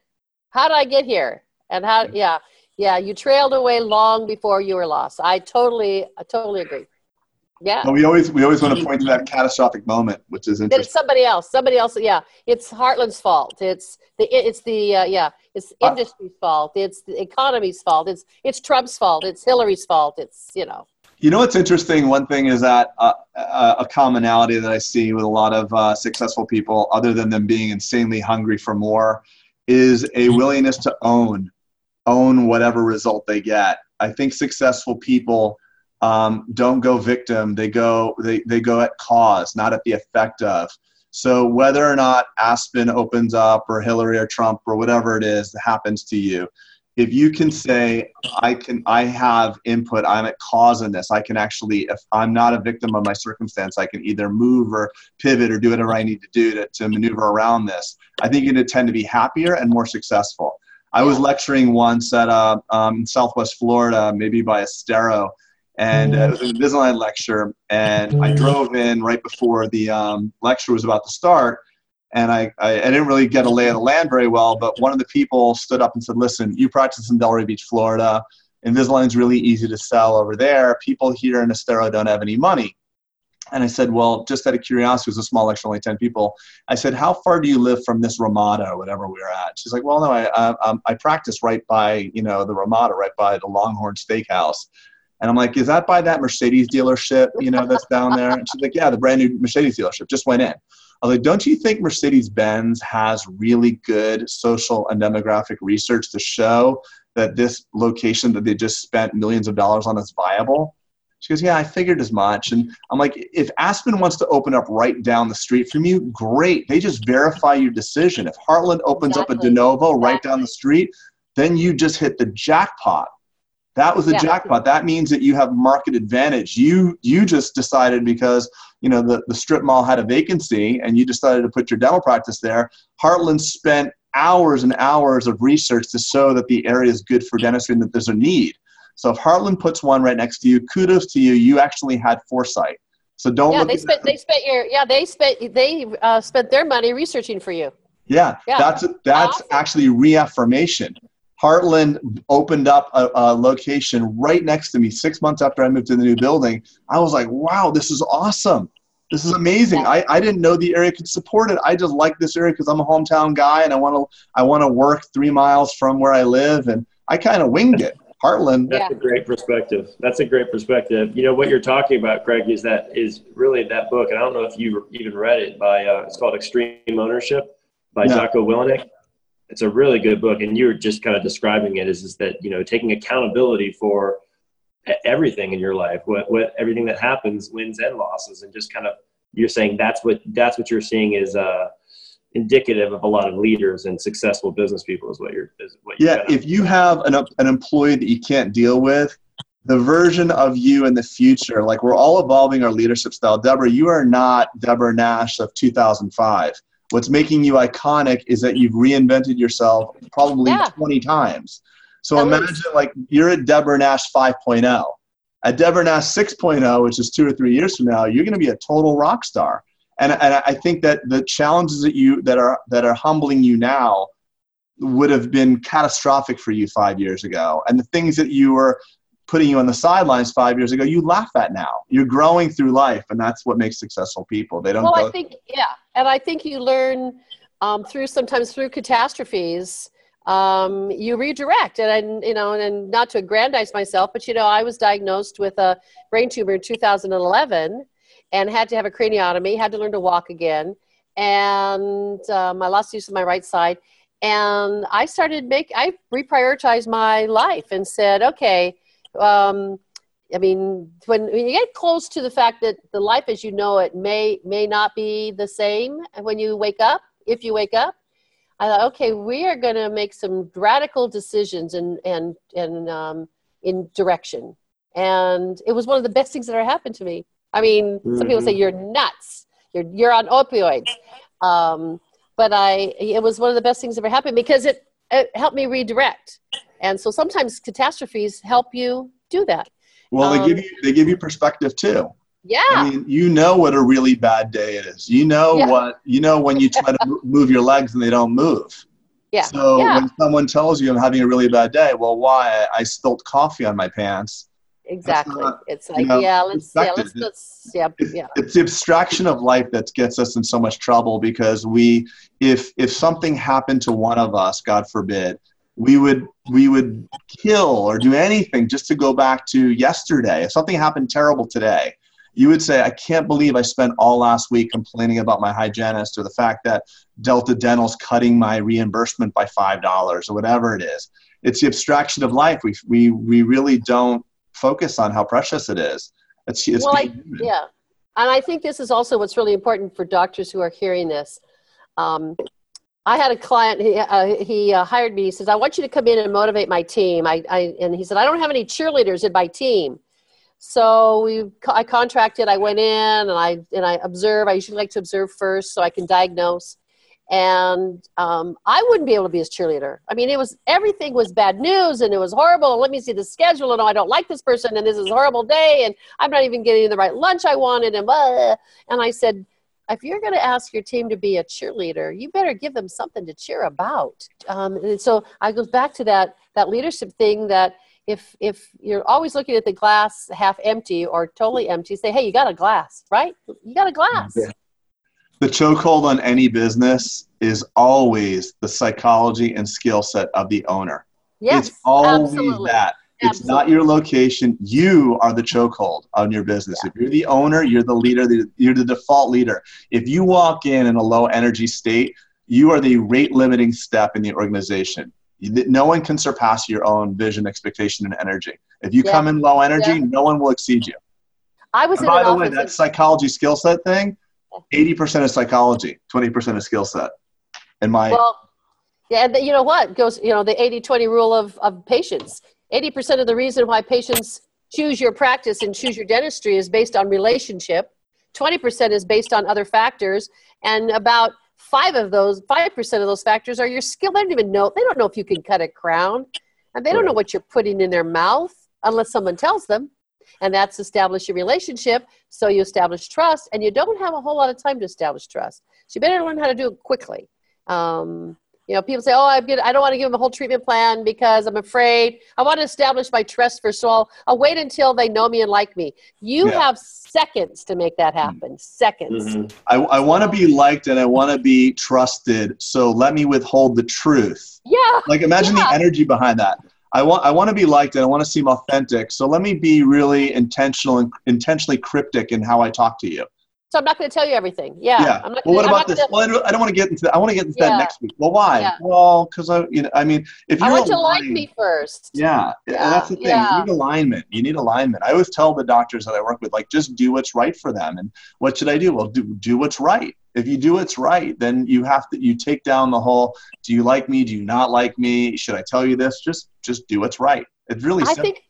Speaker 3: how did I get here? And how, yeah, yeah, you trailed away long before you were lost. I totally, I totally agree. Yeah.
Speaker 4: Well, we always we always want to point to that catastrophic moment, which is interesting.
Speaker 3: It's somebody else. Somebody else. Yeah. It's Heartland's fault. It's the it's the uh, yeah. It's industry's uh, fault. It's the economy's fault. It's it's Trump's fault. It's Hillary's fault. It's you know.
Speaker 4: You know what's interesting? One thing is that uh, uh, a commonality that I see with a lot of uh, successful people, other than them being insanely hungry for more, is a willingness to own, own whatever result they get. I think successful people um, don't go victim; they go they they go at cause, not at the effect of. So whether or not Aspen opens up, or Hillary or Trump or whatever it is that happens to you, if you can say i can i have input i'm at cause in this. I can actually if i'm not a victim of my circumstance i can either move or pivot or do whatever i need to do to, to maneuver around this i think to tend to be happier and more successful. I was lecturing once at uh, um, southwest florida maybe by estero and uh, it was a Invisalign lecture and i drove in right before the um, lecture was about to start and I, I, I, didn't really get a lay of the land very well, but one of the people stood up and said, listen, you practice in Delray Beach, Florida. Invisalign's really easy to sell over there. People here in Estero don't have any money. And I said, well, just out of curiosity, it was a small lecture, only 10 people. I said, how far do you live from this Ramada whatever we were at? She's like, well, no, I, I, um, I practice right by, you know, the Ramada, right by the Longhorn Steakhouse. And I'm like, is that by that Mercedes dealership, you know, that's down there? And she's like, yeah, the brand new Mercedes dealership just went in. I was like, don't you think Mercedes Benz has really good social and demographic research to show that this location that they just spent millions of dollars on is viable? She goes, Yeah, I figured as much. And I'm like, If Aspen wants to open up right down the street from you, great. They just verify your decision. If Heartland opens exactly. up a de novo exactly. right down the street, then you just hit the jackpot. That was the yeah. jackpot. That means that you have market advantage. You you just decided because you know the, the strip mall had a vacancy and you decided to put your dental practice there. Heartland spent hours and hours of research to show that the area is good for dentistry and that there's a need. So if Heartland puts one right next to you, kudos to you. You actually had foresight. So don't.
Speaker 3: Yeah, they spent. They spent your. Yeah, they spent. They uh, spent their money researching for you.
Speaker 4: Yeah, yeah. that's that's awesome. actually reaffirmation. Heartland opened up a, a, location right next to me six months after I moved to the new building. I was like, wow, this is awesome. This is amazing. I, I didn't know the area could support it. I just like this area because I'm a hometown guy and I want to I want to work three miles from where I live and I kind of winged it. Heartland.
Speaker 2: That's yeah. a great perspective. That's a great perspective. You know what you're talking about, Craig, is that is really that book, and I don't know if you even read it by uh, it's called Extreme Ownership by no. Jocko Willink it's a really good book and you're just kind of describing it is, is that you know taking accountability for everything in your life what, what everything that happens wins and losses and just kind of you're saying that's what that's what you're seeing is uh indicative of a lot of leaders and successful business people is what you're is what
Speaker 4: yeah if you have an, an employee that you can't deal with the version of you in the future like we're all evolving our leadership style. Deborah you are not deborah nash of 2005 What's making you iconic is that you've reinvented yourself probably yeah. 20 times. So At imagine least. like you're at Deborah Nash 5.0. At Deborah Nash 6.0, which is two or three years from now, you're going to be a total rock star. And, and I think that the challenges that you that are that are humbling you now would have been catastrophic for you five years ago. And the things that you were putting you on the sidelines five years ago, you laugh at now. You're growing through life, and that's what makes successful people. They don't.
Speaker 3: Well,
Speaker 4: go-
Speaker 3: I think yeah, and I think you learn um, through sometimes through catastrophes. Um, you redirect, and you know, and not to aggrandize myself, but you know, I was diagnosed with a brain tumor in 2011, and had to have a craniotomy. Had to learn to walk again, and um, I lost use of my right side. And I started make I reprioritized my life and said, okay, um, I mean, when, when you get close to the fact that the life as you know it may may not be the same when you wake up, if you wake up, I thought, okay, we are going to make some radical decisions and and and um, in direction. And it was one of the best things that ever happened to me. I mean, mm-hmm. some people say mm-hmm. you're nuts. You're you're on opioids. Um, but I, it was one of the best things that ever happened because it, it helped me redirect. And so sometimes catastrophes help you do that.
Speaker 4: Well, um, they give you they give you perspective too.
Speaker 3: Yeah.
Speaker 4: I mean, you know what a really bad day is. You know yeah. what you know when you try to move your legs and they don't move.
Speaker 3: Yeah.
Speaker 4: So
Speaker 3: yeah.
Speaker 4: when someone tells you I'm having a really bad day, well, why? I spilled coffee on my pants.
Speaker 3: Exactly. Not, it's like, you know, yeah, let's, yeah, let's, let's, yeah, yeah.
Speaker 4: It's the abstraction of life that gets us in so much trouble because we, if if something happened to one of us, God forbid, we would we would kill or do anything just to go back to yesterday. If something happened terrible today, you would say, I can't believe I spent all last week complaining about my hygienist or the fact that Delta Dental's cutting my reimbursement by $5 or whatever it is. It's the abstraction of life. We, we, we really don't focus on how precious it is. It's, it's
Speaker 3: well, I, yeah. And I think this is also what's really important for doctors who are hearing this. Um, I had a client, he, uh, he uh, hired me. He says, I want you to come in and motivate my team. I, I, and he said, I don't have any cheerleaders in my team. So we, I contracted, I went in and I, and I observe. I usually like to observe first so I can diagnose. And um, I wouldn't be able to be his cheerleader. I mean, it was, everything was bad news and it was horrible. And let me see the schedule and oh, I don't like this person and this is a horrible day and I'm not even getting the right lunch I wanted and blah. And I said, if you're going to ask your team to be a cheerleader, you better give them something to cheer about. Um, and so I goes back to that that leadership thing that if if you're always looking at the glass half empty or totally empty, say, hey, you got a glass, right? You got a glass. Yeah.
Speaker 4: The chokehold on any business is always the psychology and skill set of the owner.
Speaker 3: Yes,
Speaker 4: it's always
Speaker 3: absolutely.
Speaker 4: that. It's
Speaker 3: Absolutely.
Speaker 4: not your location. You are the chokehold on your business.
Speaker 3: Yeah.
Speaker 4: If you're the owner, you're the leader, you're the default leader. If you walk in in a low energy state, you are the rate limiting step in the organization. No one can surpass your own vision, expectation, and energy. If you
Speaker 3: Yeah.
Speaker 4: come in low energy,
Speaker 3: Yeah.
Speaker 4: no one will exceed you.
Speaker 3: I was
Speaker 4: And
Speaker 3: in
Speaker 4: by the way, that psychology skill set thing, 80% of psychology, 20% of skill set. And my
Speaker 3: well, yeah, and you know what goes, you know, the 80 20 rule of, of patients. 80% of the reason why patients choose your practice and choose your dentistry is based on relationship. 20% is based on other factors. And about five of those, 5% of those factors are your skill. They don't even know, they don't know if you can cut a crown. And they don't know what you're putting in their mouth unless someone tells them. And that's establish your relationship. So you establish trust, and you don't have a whole lot of time to establish trust. So you better learn how to do it quickly. Um, you know, people say, "Oh, I'm good. I don't want to give them a whole treatment plan because I'm afraid. I want to establish my trust first. So I'll, I'll wait until they know me and like me." You
Speaker 4: Yeah.
Speaker 3: have seconds to make that happen. Seconds.
Speaker 2: Mhm.
Speaker 4: I, I want to be liked and I want to be trusted. So let me withhold the truth.
Speaker 3: Yeah.
Speaker 4: Like imagine
Speaker 3: Yeah.
Speaker 4: the energy behind that. I want I want to be liked and I want to seem authentic. So let me be really intentional and intentionally cryptic in how I talk to you.
Speaker 3: So I'm not going to tell you everything. Yeah.
Speaker 4: Yeah.
Speaker 3: I'm not
Speaker 4: Well, what
Speaker 3: I'm
Speaker 4: about this?
Speaker 3: gonna-
Speaker 4: Well, I don't, I don't want to get into that. I want to get into
Speaker 3: Yeah.
Speaker 4: that next week. Well, why?
Speaker 3: Yeah.
Speaker 4: Well, because I, you know, I mean, if you're
Speaker 3: want you to like me first.
Speaker 4: Yeah,
Speaker 3: Yeah,
Speaker 4: that's the thing. You need alignment. You need alignment. I always tell the doctors that I work with, like, just do what's right for them. And what should I do? Well, do do what's right. If you do what's right, then you have to you take down the whole. Do you like me? Do you not like me? Should I tell you this? Just just do what's right. It's really simple.
Speaker 3: I think,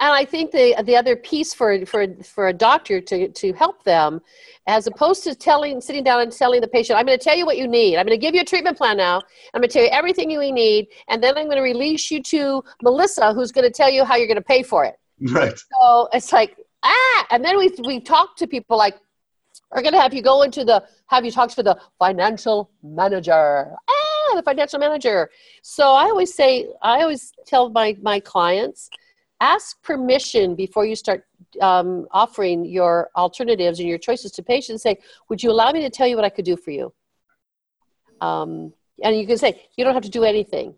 Speaker 3: and I think the the other piece for for for a doctor to to help them, as opposed to telling sitting down and telling the patient, I'm going to tell you what you need. I'm going to give you a treatment plan now. I'm going to tell you everything you need, and then I'm going to release you to Melissa, who's going to tell you how you're going to pay for it.
Speaker 4: right.
Speaker 3: So it's like ah, and then we we talk to people like. We're going to have you go into the, have you talk to the financial manager. Ah, the financial manager. So I always say, I always tell my, my clients, ask permission before you start um, offering your alternatives and your choices to patients. Say, would you allow me to tell you what I could do for you? Um, and you can say, you don't have to do anything.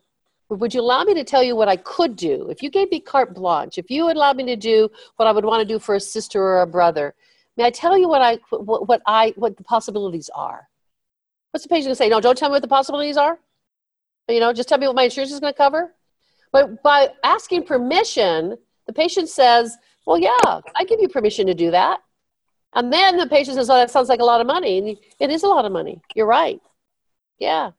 Speaker 3: But would you allow me to tell you what I could do? If you gave me carte blanche, if you would allow me to do what I would want to do for a sister or a brother, may I tell you what I what, what I what the possibilities are? What's the patient going to say? No, don't tell me what the possibilities are. You know, just tell me what my insurance is going to cover. But by asking permission, the patient says, "Well, yeah, I give you permission to do that." And then the patient says, "Oh, that sounds like a lot of money." And it is a lot of money. You're right. Yeah,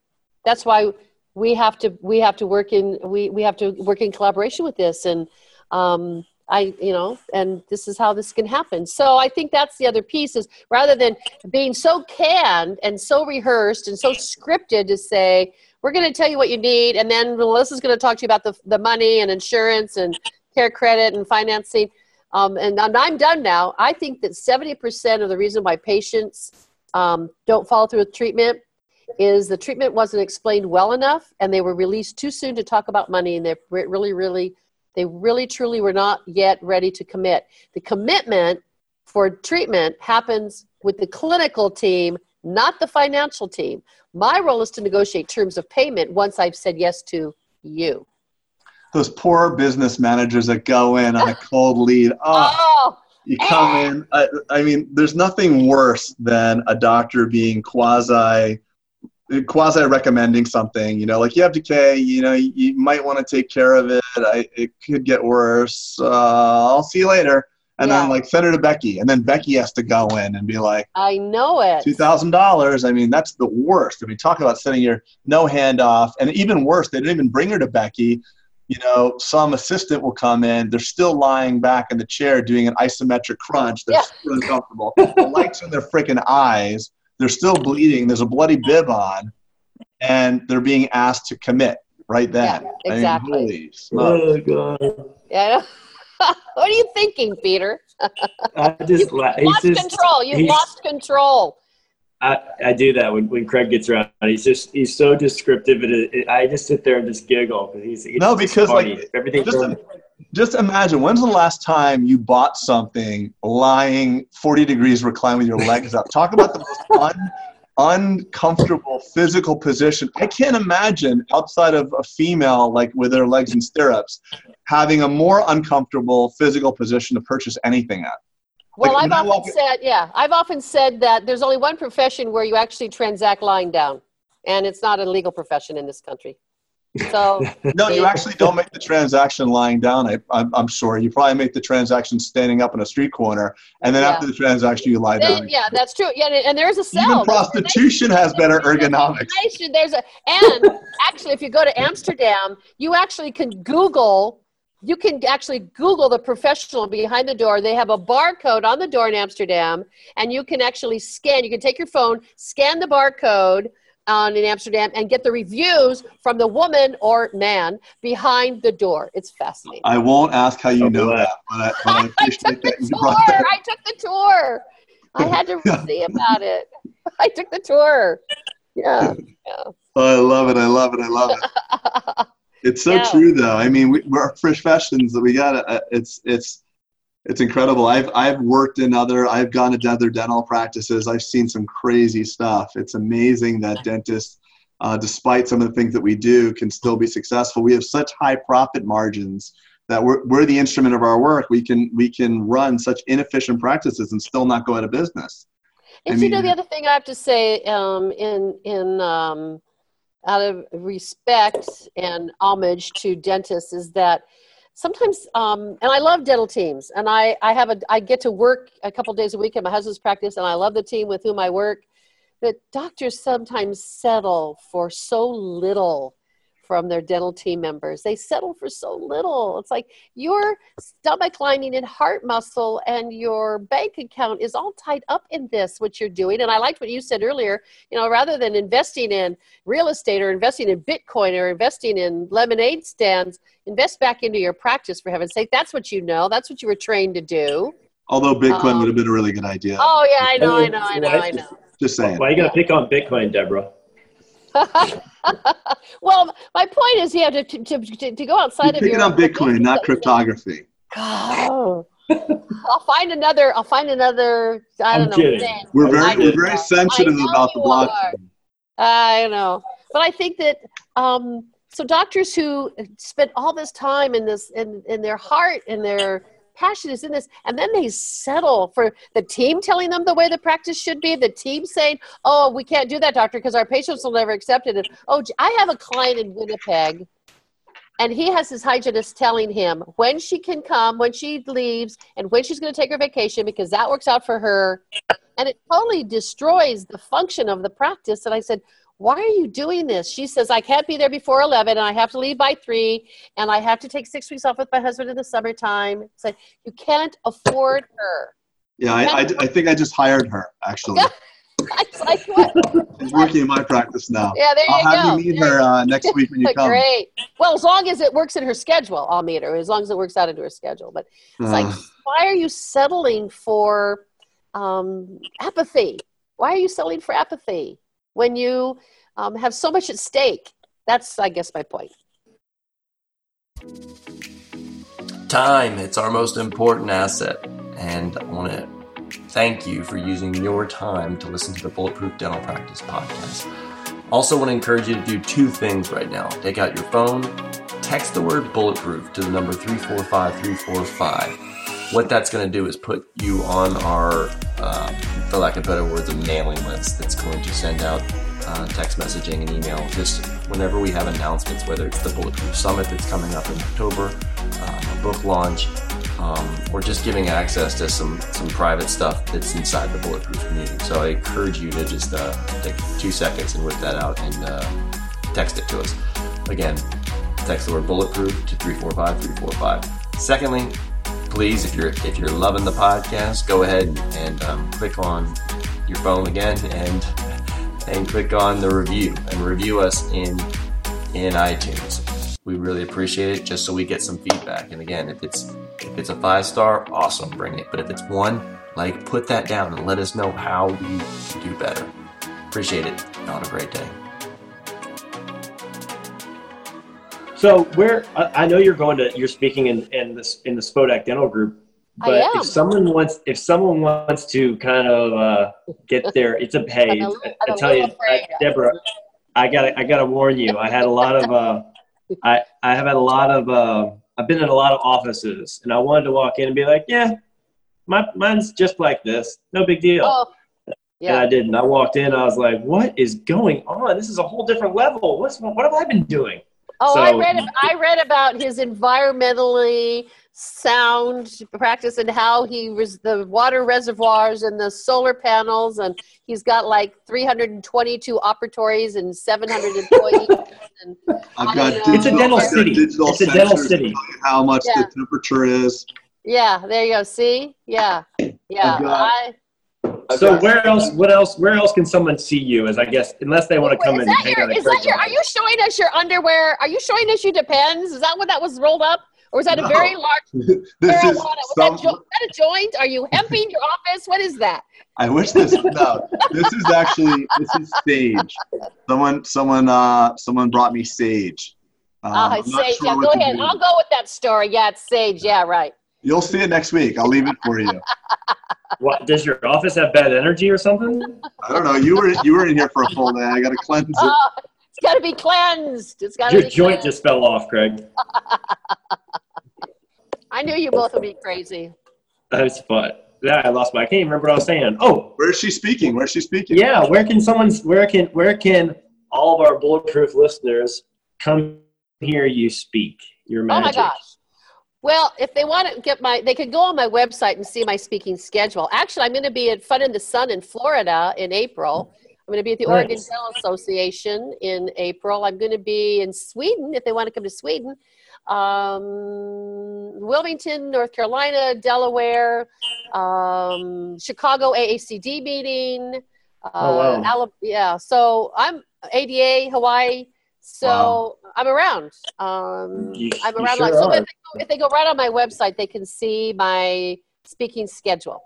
Speaker 3: that's why we have to we have to work in we we have to work in collaboration with this and um, I you know and this is how this can happen. So I think that's the other piece is rather than being so canned and so rehearsed and so scripted to say we're going to tell you what you need and then Melissa's going to talk to you about the the money and insurance and care credit and financing. Um, and I'm, I'm done now. I think that 70% of the reason why patients um, don't follow through with treatment is the treatment wasn't explained well enough and they were released too soon to talk about money and they're really really they really truly were not yet ready to commit the commitment for treatment happens with the clinical team not the financial team my role is to negotiate terms of payment once i've said yes to you
Speaker 4: those poor business managers that go in on a cold lead. Oh,
Speaker 3: Oh,
Speaker 4: you come in. I, I mean, there's nothing worse than a doctor being quasi quasi recommending something. You know, like you have decay. You know, you, you might want to take care of it. I, it could get worse. Uh, I'll see you later. And then
Speaker 3: Yeah.
Speaker 4: like send her to Becky, and then Becky has to go in and be like
Speaker 3: I know it.
Speaker 4: two thousand dollars. I mean, that's the worst. I mean, talk about sending your no handoff, and even worse, they didn't even bring her to Becky. You know, some assistant will come in. They're still lying back in the chair doing an isometric crunch. They're
Speaker 3: Yeah.
Speaker 4: super uncomfortable. the lights in their freaking eyes. They're still bleeding. There's a bloody bib on, and they're being asked to commit right then.
Speaker 3: Yeah, exactly.
Speaker 4: I mean, holy oh, smokes.
Speaker 2: Oh god.
Speaker 3: Yeah. what are you thinking, Peter?
Speaker 2: I just la- he's
Speaker 3: lost
Speaker 2: just
Speaker 3: control. You've lost control.
Speaker 2: I, I do that when, when Craig gets around. He's just he's so descriptive, and it, it, I just sit there and just giggle because he's, he's
Speaker 4: No,
Speaker 2: just
Speaker 4: because, like,
Speaker 2: funny. everything.
Speaker 4: just-
Speaker 2: from-
Speaker 4: Just imagine when's the last time you bought something lying 40 degrees reclined with your legs up? Talk about the most un, uncomfortable physical position. I can't imagine outside of a female like with their legs in stirrups having a more uncomfortable physical position to purchase anything at.
Speaker 3: Well,
Speaker 4: Like,
Speaker 3: I've often
Speaker 4: walk-
Speaker 3: said, yeah, I've often said that there's only one profession where you actually transact lying down, and it's not a legal profession in this country. So,
Speaker 4: No, you actually don't make the transaction lying down. I, I'm, I'm sure you probably make the transaction standing up in a street corner, and then
Speaker 3: Yeah.
Speaker 4: after the transaction, you lie down.
Speaker 3: yeah, that's true. Yeah, and and there's a cell.
Speaker 4: Even prostitution has better ergonomics.
Speaker 3: There's a and actually, if you go to Amsterdam, you actually can Google. You can actually Google the professional behind the door. They have a barcode on the door in Amsterdam, and you can actually scan. You can take your phone, scan the barcode on in Amsterdam, and get the reviews from the woman or man behind the door. It's fascinating.
Speaker 4: I won't ask how you
Speaker 2: Oh,
Speaker 4: know
Speaker 2: boy.
Speaker 4: that, but I, but I
Speaker 3: I took the
Speaker 4: that
Speaker 3: tour.
Speaker 4: brought that.
Speaker 3: I took the tour. I had to see about it. I took the tour. Yeah.
Speaker 4: Oh, I love it. I love it. I love it. It's so
Speaker 3: Yeah.
Speaker 4: true, though. I mean, we, we're professions that we got. to It's it's it's incredible. I've I've worked in other. I've gone to other dental practices. I've seen some crazy stuff. It's amazing that dentists, uh, despite some of the things that we do, can still be successful. We have such high profit margins that we're, we're the instrument of our work. We can we can run such inefficient practices and still not go out of business. I
Speaker 3: And you know the other thing I have to say, um, in in um, out of respect and homage to dentists, is that sometimes, um, and I love dental teams, and I I have a I get to work a couple days a week at my husband's practice, and I love the team with whom I work. But doctors sometimes settle for so little from their dental team members. They settle for so little. It's like your stomach lining and heart muscle and your bank account is all tied up in this, what you're doing. And I liked what you said earlier, you know, rather than investing in real estate or investing in Bitcoin or investing in lemonade stands, invest back into your practice for heaven's sake. That's what you know. That's what you were trained to do.
Speaker 4: Although Bitcoin
Speaker 3: Um,
Speaker 4: would have been a really good idea.
Speaker 3: Oh yeah, I know, I know, I know, I know.
Speaker 4: Just saying.
Speaker 2: Why are you gonna pick on Bitcoin, Deborah?
Speaker 3: well, my point is, you have to, to, to, to go outside
Speaker 4: You're
Speaker 3: of
Speaker 4: picking
Speaker 3: your
Speaker 4: on Bitcoin, not cryptography.
Speaker 3: Oh. I'll find another. I'll find another. I don't
Speaker 2: I'm
Speaker 3: know.
Speaker 2: kidding.
Speaker 3: thing.
Speaker 4: We're very, we're very sensitive about the
Speaker 3: you are.
Speaker 4: blockchain.
Speaker 3: I know, but I think that um, so doctors who spend all this time in this, in in their heart and their passion is in this, and then they settle for the team telling them the way the practice should be. The team saying, "Oh, we can't do that, doctor, because our patients will never accept it." And, oh, I have a client in Winnipeg and he has his hygienist telling him when she can come, when she leaves, and when she's going to take her vacation because that works out for her. And it totally destroys the function of the practice. And I said, Why are you doing this? She says, I can't be there before 11 and I have to leave by three and I have to take six weeks off with my husband in the summertime. It's like, You can't afford her.
Speaker 4: Yeah, I, I, I think I just hired her, actually.
Speaker 3: It's like, What?
Speaker 4: She's working in my practice now.
Speaker 3: Yeah, there you
Speaker 4: I'll have
Speaker 3: go.
Speaker 4: you meet her uh, next week when you come.
Speaker 3: Great. Well, as long as it works in her schedule, I'll meet her. As long as it works out into her schedule. But it's like,
Speaker 4: Uh,
Speaker 3: why are you settling for um, apathy? Why are you settling for apathy when you um, have so much at stake? That's, I guess, my point.
Speaker 5: Time, it's our most important asset. And I want to thank you for using your time to listen to the Bulletproof Dental Practice podcast. Also, want to encourage you to do two things right now take out your phone, text the word bulletproof to the number 345345. What that's going to do is put you on our, uh, for lack of better words, a mailing list that's going to send out uh, text messaging and email just whenever we have announcements, whether it's the Bulletproof Summit that's coming up in October, um, a book launch, um, or just giving access to some some private stuff that's inside the Bulletproof community. So I encourage you to just uh, take two seconds and whip that out and uh, text it to us. Again, text the word bulletproof to 345 345. Secondly, please, if you're if you're loving the podcast, go ahead and um, click on your phone again and and click on the review and review us in in iTunes. We really appreciate it just so we get some feedback. And again, if it's if it's a five star, awesome, bring it. But if it's one, like put that down and let us know how we do better. Appreciate it. Have a great day.
Speaker 2: So where I, I know you're going to you're speaking in, in this in the Spodak Dental Group but if someone wants if someone wants to kind of uh, get there it's a
Speaker 3: I'm a little-
Speaker 2: I tell you
Speaker 3: afraid.
Speaker 2: deborah i gotta i gotta warn you i had a lot of uh, i i have had a lot of uh, i've been in a lot of offices and i wanted to walk in and be like yeah my mine's just like this no big deal.
Speaker 3: Oh,
Speaker 2: and
Speaker 3: yeah.
Speaker 2: i didn't. I walked in i was like what is going on? This is a whole different level. What's what have i been doing
Speaker 3: Oh, I read. I read about his environmentally sound practice and how he was the water reservoirs and the solar panels, and he's got like 322 operatories and 700 employees. and
Speaker 4: I've got
Speaker 3: It's a
Speaker 2: dental city.
Speaker 4: digital
Speaker 2: It's a dental city.
Speaker 4: how much
Speaker 3: Yeah.
Speaker 4: the temperature is.
Speaker 3: yeah, there you go. See, yeah, yeah.
Speaker 4: I've got-
Speaker 3: I,
Speaker 2: so where else what else where else can someone see you as i guess unless they want to come
Speaker 3: is
Speaker 2: in and
Speaker 3: that
Speaker 2: hang
Speaker 3: your?
Speaker 2: out at
Speaker 3: Is that your? Are you showing us your underwear? Are you showing us your depends? Is that what that was rolled up? Or was that a very large
Speaker 4: this
Speaker 3: marijuana?
Speaker 4: is
Speaker 3: Was
Speaker 4: some,
Speaker 3: that, jo- was that a joint? Are you hemping your office? What is that?
Speaker 4: I wish this no. This is actually this is sage. Someone someone uh someone brought me sage. Um,
Speaker 3: Ah,
Speaker 4: I'm
Speaker 3: sage.
Speaker 4: sure
Speaker 3: yeah, go ahead. I'll go with that story. Yeah, it's sage. Yeah, right.
Speaker 4: You'll see it next week. I'll leave it for you.
Speaker 2: What does your office have bad energy or something?
Speaker 4: I don't know. You were you were in here for a full day. I got to cleanse it.
Speaker 3: Oh, it's got to be cleansed. It's got to
Speaker 2: Your
Speaker 3: be
Speaker 2: joint
Speaker 3: cleansed.
Speaker 2: just fell off, Craig.
Speaker 3: I knew you both would be crazy.
Speaker 2: That's fun. Yeah, I lost my. I can't even remember what I was saying. Oh,
Speaker 4: Where is she speaking? Where is she speaking?
Speaker 2: yeah. Where can someone? Where can? Where can all of our bulletproof listeners come hear you speak? Your
Speaker 3: oh
Speaker 2: magic? Oh magic.
Speaker 3: my gosh. Well, if they want to get my, they could go on my website and see my speaking schedule. Actually, I'm going to be at Fun in the Sun in Florida in April. I'm going to be at the Oregon
Speaker 2: Nice.
Speaker 3: Dental Association in April. I'm going to be in Sweden if they want to come to Sweden. Um, Wilmington, North Carolina, Delaware, um, Chicago AACD meeting. Uh,
Speaker 2: Oh, wow.
Speaker 3: Alab- yeah, so I'm ADA, Hawaii. So
Speaker 4: Wow.
Speaker 3: I'm around. Um,
Speaker 2: You-
Speaker 3: I'm around.
Speaker 2: sure
Speaker 3: like, so if they, go, if they go right on my website, they can see my speaking schedule.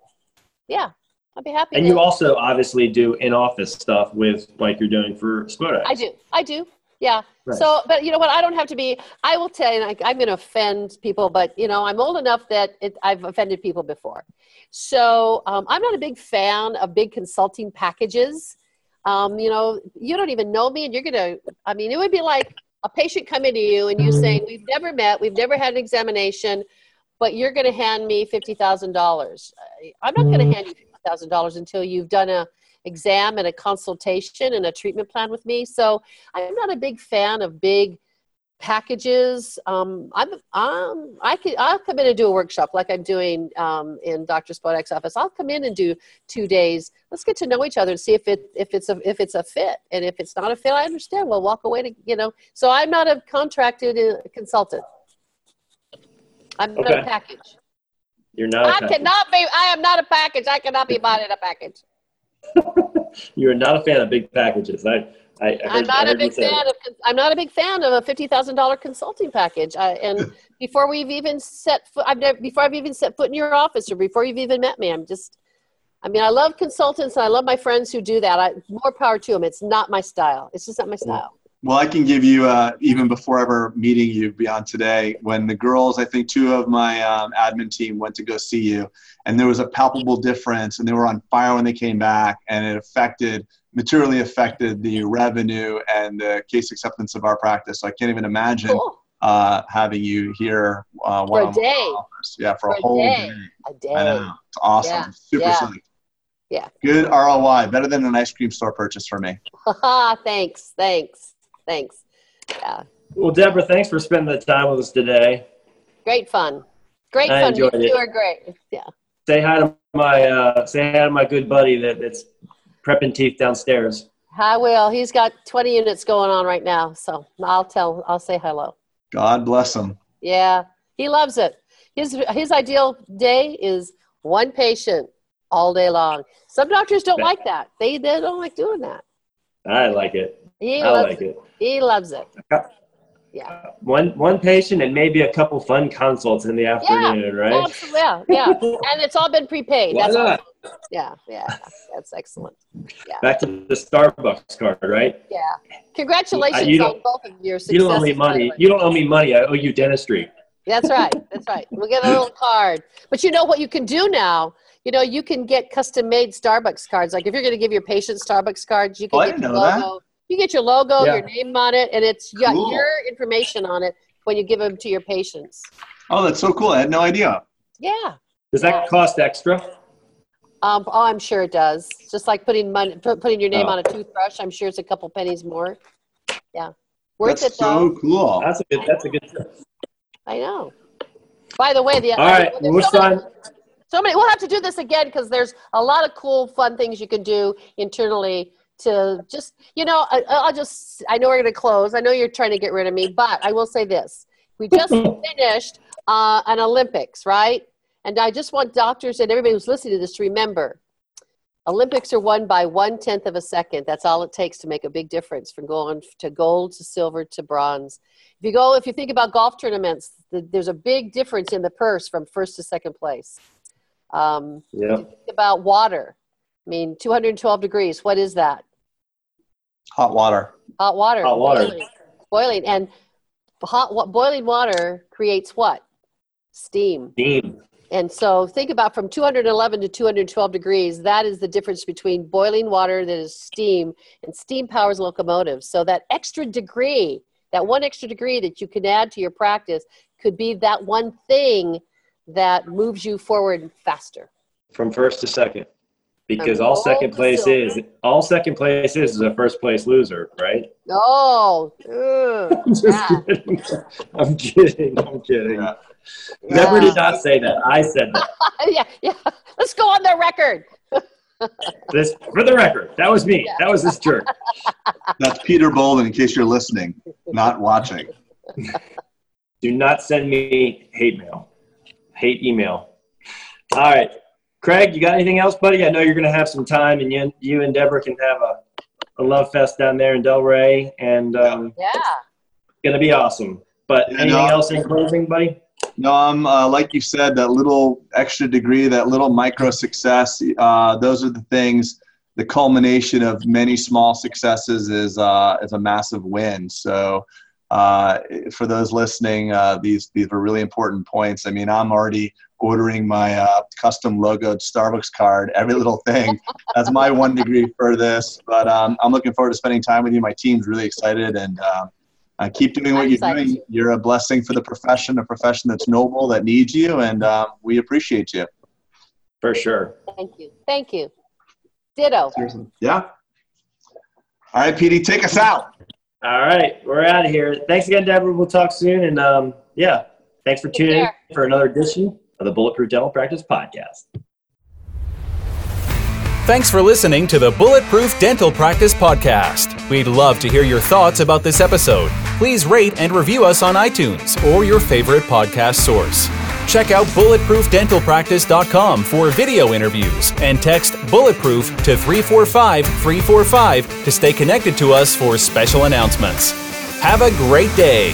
Speaker 3: Yeah, I'd be happy.
Speaker 2: And
Speaker 3: to-
Speaker 2: you also obviously do in-office stuff with like you're doing for Spodak.
Speaker 3: I do. I do. Yeah.
Speaker 2: Right.
Speaker 3: So, but you know what? I don't have to be. I will tell you, like, I'm going to offend people, but you know, I'm old enough that it, I've offended people before. So, um, I'm not a big fan of big consulting packages. Um, you know, you don't even know me, and you're to. I mean, it would be like a patient coming to you and you saying, "We've never met, we've never had an examination, but you're to hand me fifty thousand dollars." I'm not going to hand you fifty thousand dollars until you've done a exam and a consultation and a treatment plan with me. So I'm not a big fan of big packages. Um, I'm, um, I could, I'll come in and do a workshop like I'm doing um, in Dr. Spodak's office. I'll come in and do two days. Let's get to know each other and see if it, if it's a, if it's a fit. And if it's not a fit, I understand. We'll walk away to, you know, so I'm not a contracted uh, consultant. I'm not a package.
Speaker 2: You're not.
Speaker 3: I cannot be, I am not a package. I cannot be bought in a package.
Speaker 2: You're not a fan of big packages. I. I, I
Speaker 3: I'm not a big fan of. I'm not a big fan of a fifty thousand dollar consulting package. I, and before we've even set foot, I've never, before I've even set foot in your office or before you've even met me, I'm just. I mean, I love consultants and I love my friends who do that. I, more power to them. It's not my style. It's just not my style.
Speaker 4: Well, I can give you uh, even before ever meeting you beyond today. When the girls, I think two of my um, admin team went to go see you, and there was a palpable difference, and they were on fire when they came back, and it affected materially affected the revenue and the case acceptance of our practice. So I can't even imagine
Speaker 3: Cool.
Speaker 4: uh, having you here. Uh,
Speaker 3: For a day.
Speaker 4: Office. Yeah, for,
Speaker 3: For
Speaker 4: a
Speaker 3: a
Speaker 4: whole
Speaker 3: day.
Speaker 4: day.
Speaker 3: A day.
Speaker 4: I know. It's awesome.
Speaker 3: Yeah,
Speaker 4: Super
Speaker 3: yeah.
Speaker 4: psyched.
Speaker 3: Yeah.
Speaker 4: Good ROI. Better than an ice cream store purchase for me.
Speaker 3: thanks, thanks, thanks. Yeah,
Speaker 2: Well, Deborah, thanks for spending the time with us today.
Speaker 3: great fun. Great
Speaker 2: I
Speaker 3: fun. You
Speaker 2: it.
Speaker 3: two are great. Yeah.
Speaker 2: Say hi to my uh, say hi to my good buddy that, that's prepping teeth downstairs.
Speaker 3: I will. He's got 20 units going on right now, so I'll tell. I'll say hello.
Speaker 4: God bless him.
Speaker 3: Yeah, he loves it. His his ideal day is one patient all day long. Some doctors don't like that. They they don't like doing that.
Speaker 2: I like it.
Speaker 3: He
Speaker 2: I
Speaker 3: loves
Speaker 2: like
Speaker 3: it.
Speaker 2: it.
Speaker 3: He loves it. Yeah.
Speaker 2: One one patient and maybe a couple fun consults in the afternoon, right?
Speaker 3: Absolutely. Yeah, yeah. And it's all been prepaid.
Speaker 2: Why
Speaker 3: That's
Speaker 2: not?
Speaker 3: awesome. Yeah, yeah. That's excellent.
Speaker 2: Back to the Starbucks card, right?
Speaker 3: Yeah. Congratulations
Speaker 2: you
Speaker 3: on
Speaker 2: don't-
Speaker 3: both of your successes.
Speaker 2: You don't owe me money. You don't owe me money. I owe you dentistry.
Speaker 3: That's right. That's right. We'll get a little card. But you know what you can do now? You know, you can get custom made Starbucks cards. Like if you're going to give your patient Starbucks cards, you can
Speaker 4: Oh,
Speaker 3: get your
Speaker 4: know that.
Speaker 3: logo. You get your logo,
Speaker 2: Yeah.
Speaker 3: your name on it, and it's got
Speaker 4: Cool.
Speaker 3: your information on it when you give them to your patients.
Speaker 4: Oh, that's so cool. I had no idea.
Speaker 3: Yeah.
Speaker 2: Does that cost extra?
Speaker 3: Um, oh, I'm sure it does. Just like putting money, putting your name
Speaker 2: Oh.
Speaker 3: on a toothbrush. I'm sure it's a couple pennies more. Yeah. Worth
Speaker 4: that's
Speaker 3: it though.
Speaker 4: so cool.
Speaker 2: That's a good. That's a good. tip.
Speaker 3: I know. By the way, the
Speaker 2: All right,
Speaker 3: there's
Speaker 2: we'll
Speaker 3: so many- So many. We'll have to do this again because there's a lot of cool, fun things you can do internally to just, you know, I, I'll just. I know we're going to close. I know you're trying to get rid of me, but I will say this: we just finished uh, an Olympics, right? And I just want doctors and everybody who's listening to this to remember. Olympics are won by one tenth of a second. That's all it takes to make a big difference from going to gold to silver to bronze. If you go, if you think about golf tournaments, the, there's a big difference in the purse from first to second place. Um,
Speaker 2: Yeah.
Speaker 3: think about water. I mean, 212 degrees. What is that?
Speaker 4: Hot water.
Speaker 3: Hot water.
Speaker 2: Hot water.
Speaker 3: Boiling. boiling. And hot wa- boiling water creates what? Steam.
Speaker 2: Steam.
Speaker 3: And so think about from 211 to 212 degrees, that is the difference between boiling water that is steam and steam powers locomotives. So that extra degree, that one extra degree that you can add to your practice could be that one thing that moves you forward faster.
Speaker 2: from first to second because
Speaker 3: From
Speaker 2: all second place
Speaker 3: silver.
Speaker 2: is all second place is is a first place loser right
Speaker 3: Oh, ugh,
Speaker 2: I'm just
Speaker 3: yeah.
Speaker 2: kidding i'm kidding i'm kidding
Speaker 4: Yeah.
Speaker 2: never
Speaker 3: Yeah.
Speaker 2: did not say that i said that
Speaker 3: yeah, yeah. Let's go on the record.
Speaker 2: this for the record that was me that was this jerk
Speaker 4: That's Peter Boulden, in case you're listening, not watching.
Speaker 2: do not send me hate mail hate email all right craig you got anything else buddy i know you're gonna have some time and you, you and deborah can have a, a love fest down there in delray and um,
Speaker 3: Yeah.
Speaker 2: it's gonna be awesome but
Speaker 4: Yeah,
Speaker 2: anything
Speaker 4: no.
Speaker 2: else in closing buddy
Speaker 4: No, I'm uh, like you said, that little extra degree, that little micro success. Uh, those are the things. The culmination of many small successes is uh, is a massive win. So, uh, for those listening, uh, these these are really important points. I mean, I'm already ordering my uh, custom logoed Starbucks card. Every little thing. That's my one degree for this. But um, I'm looking forward to spending time with you. My team's really excited and. Um, uh, keep doing what
Speaker 3: I'm
Speaker 4: you're
Speaker 3: excited.
Speaker 4: doing. You're a blessing for the profession, a profession that's noble, that needs you, and uh, we appreciate you.
Speaker 2: for sure
Speaker 3: Thank you. Thank you. Ditto.
Speaker 4: Yeah. All right, PD, take us out.
Speaker 2: All right, we're out of here. Thanks again, Deborah. We'll talk soon. And um, yeah, thanks for
Speaker 3: Take
Speaker 2: tuning in for another edition of the Bulletproof Dental Practice Podcast.
Speaker 1: Thanks for listening to the Bulletproof Dental Practice Podcast. We'd love to hear your thoughts about this episode. Please rate and review us on iTunes or your favorite podcast source. Check out bulletproofdentalpractice.com for video interviews and text bulletproof to 345 345 to stay connected to us for special announcements. Have a great day.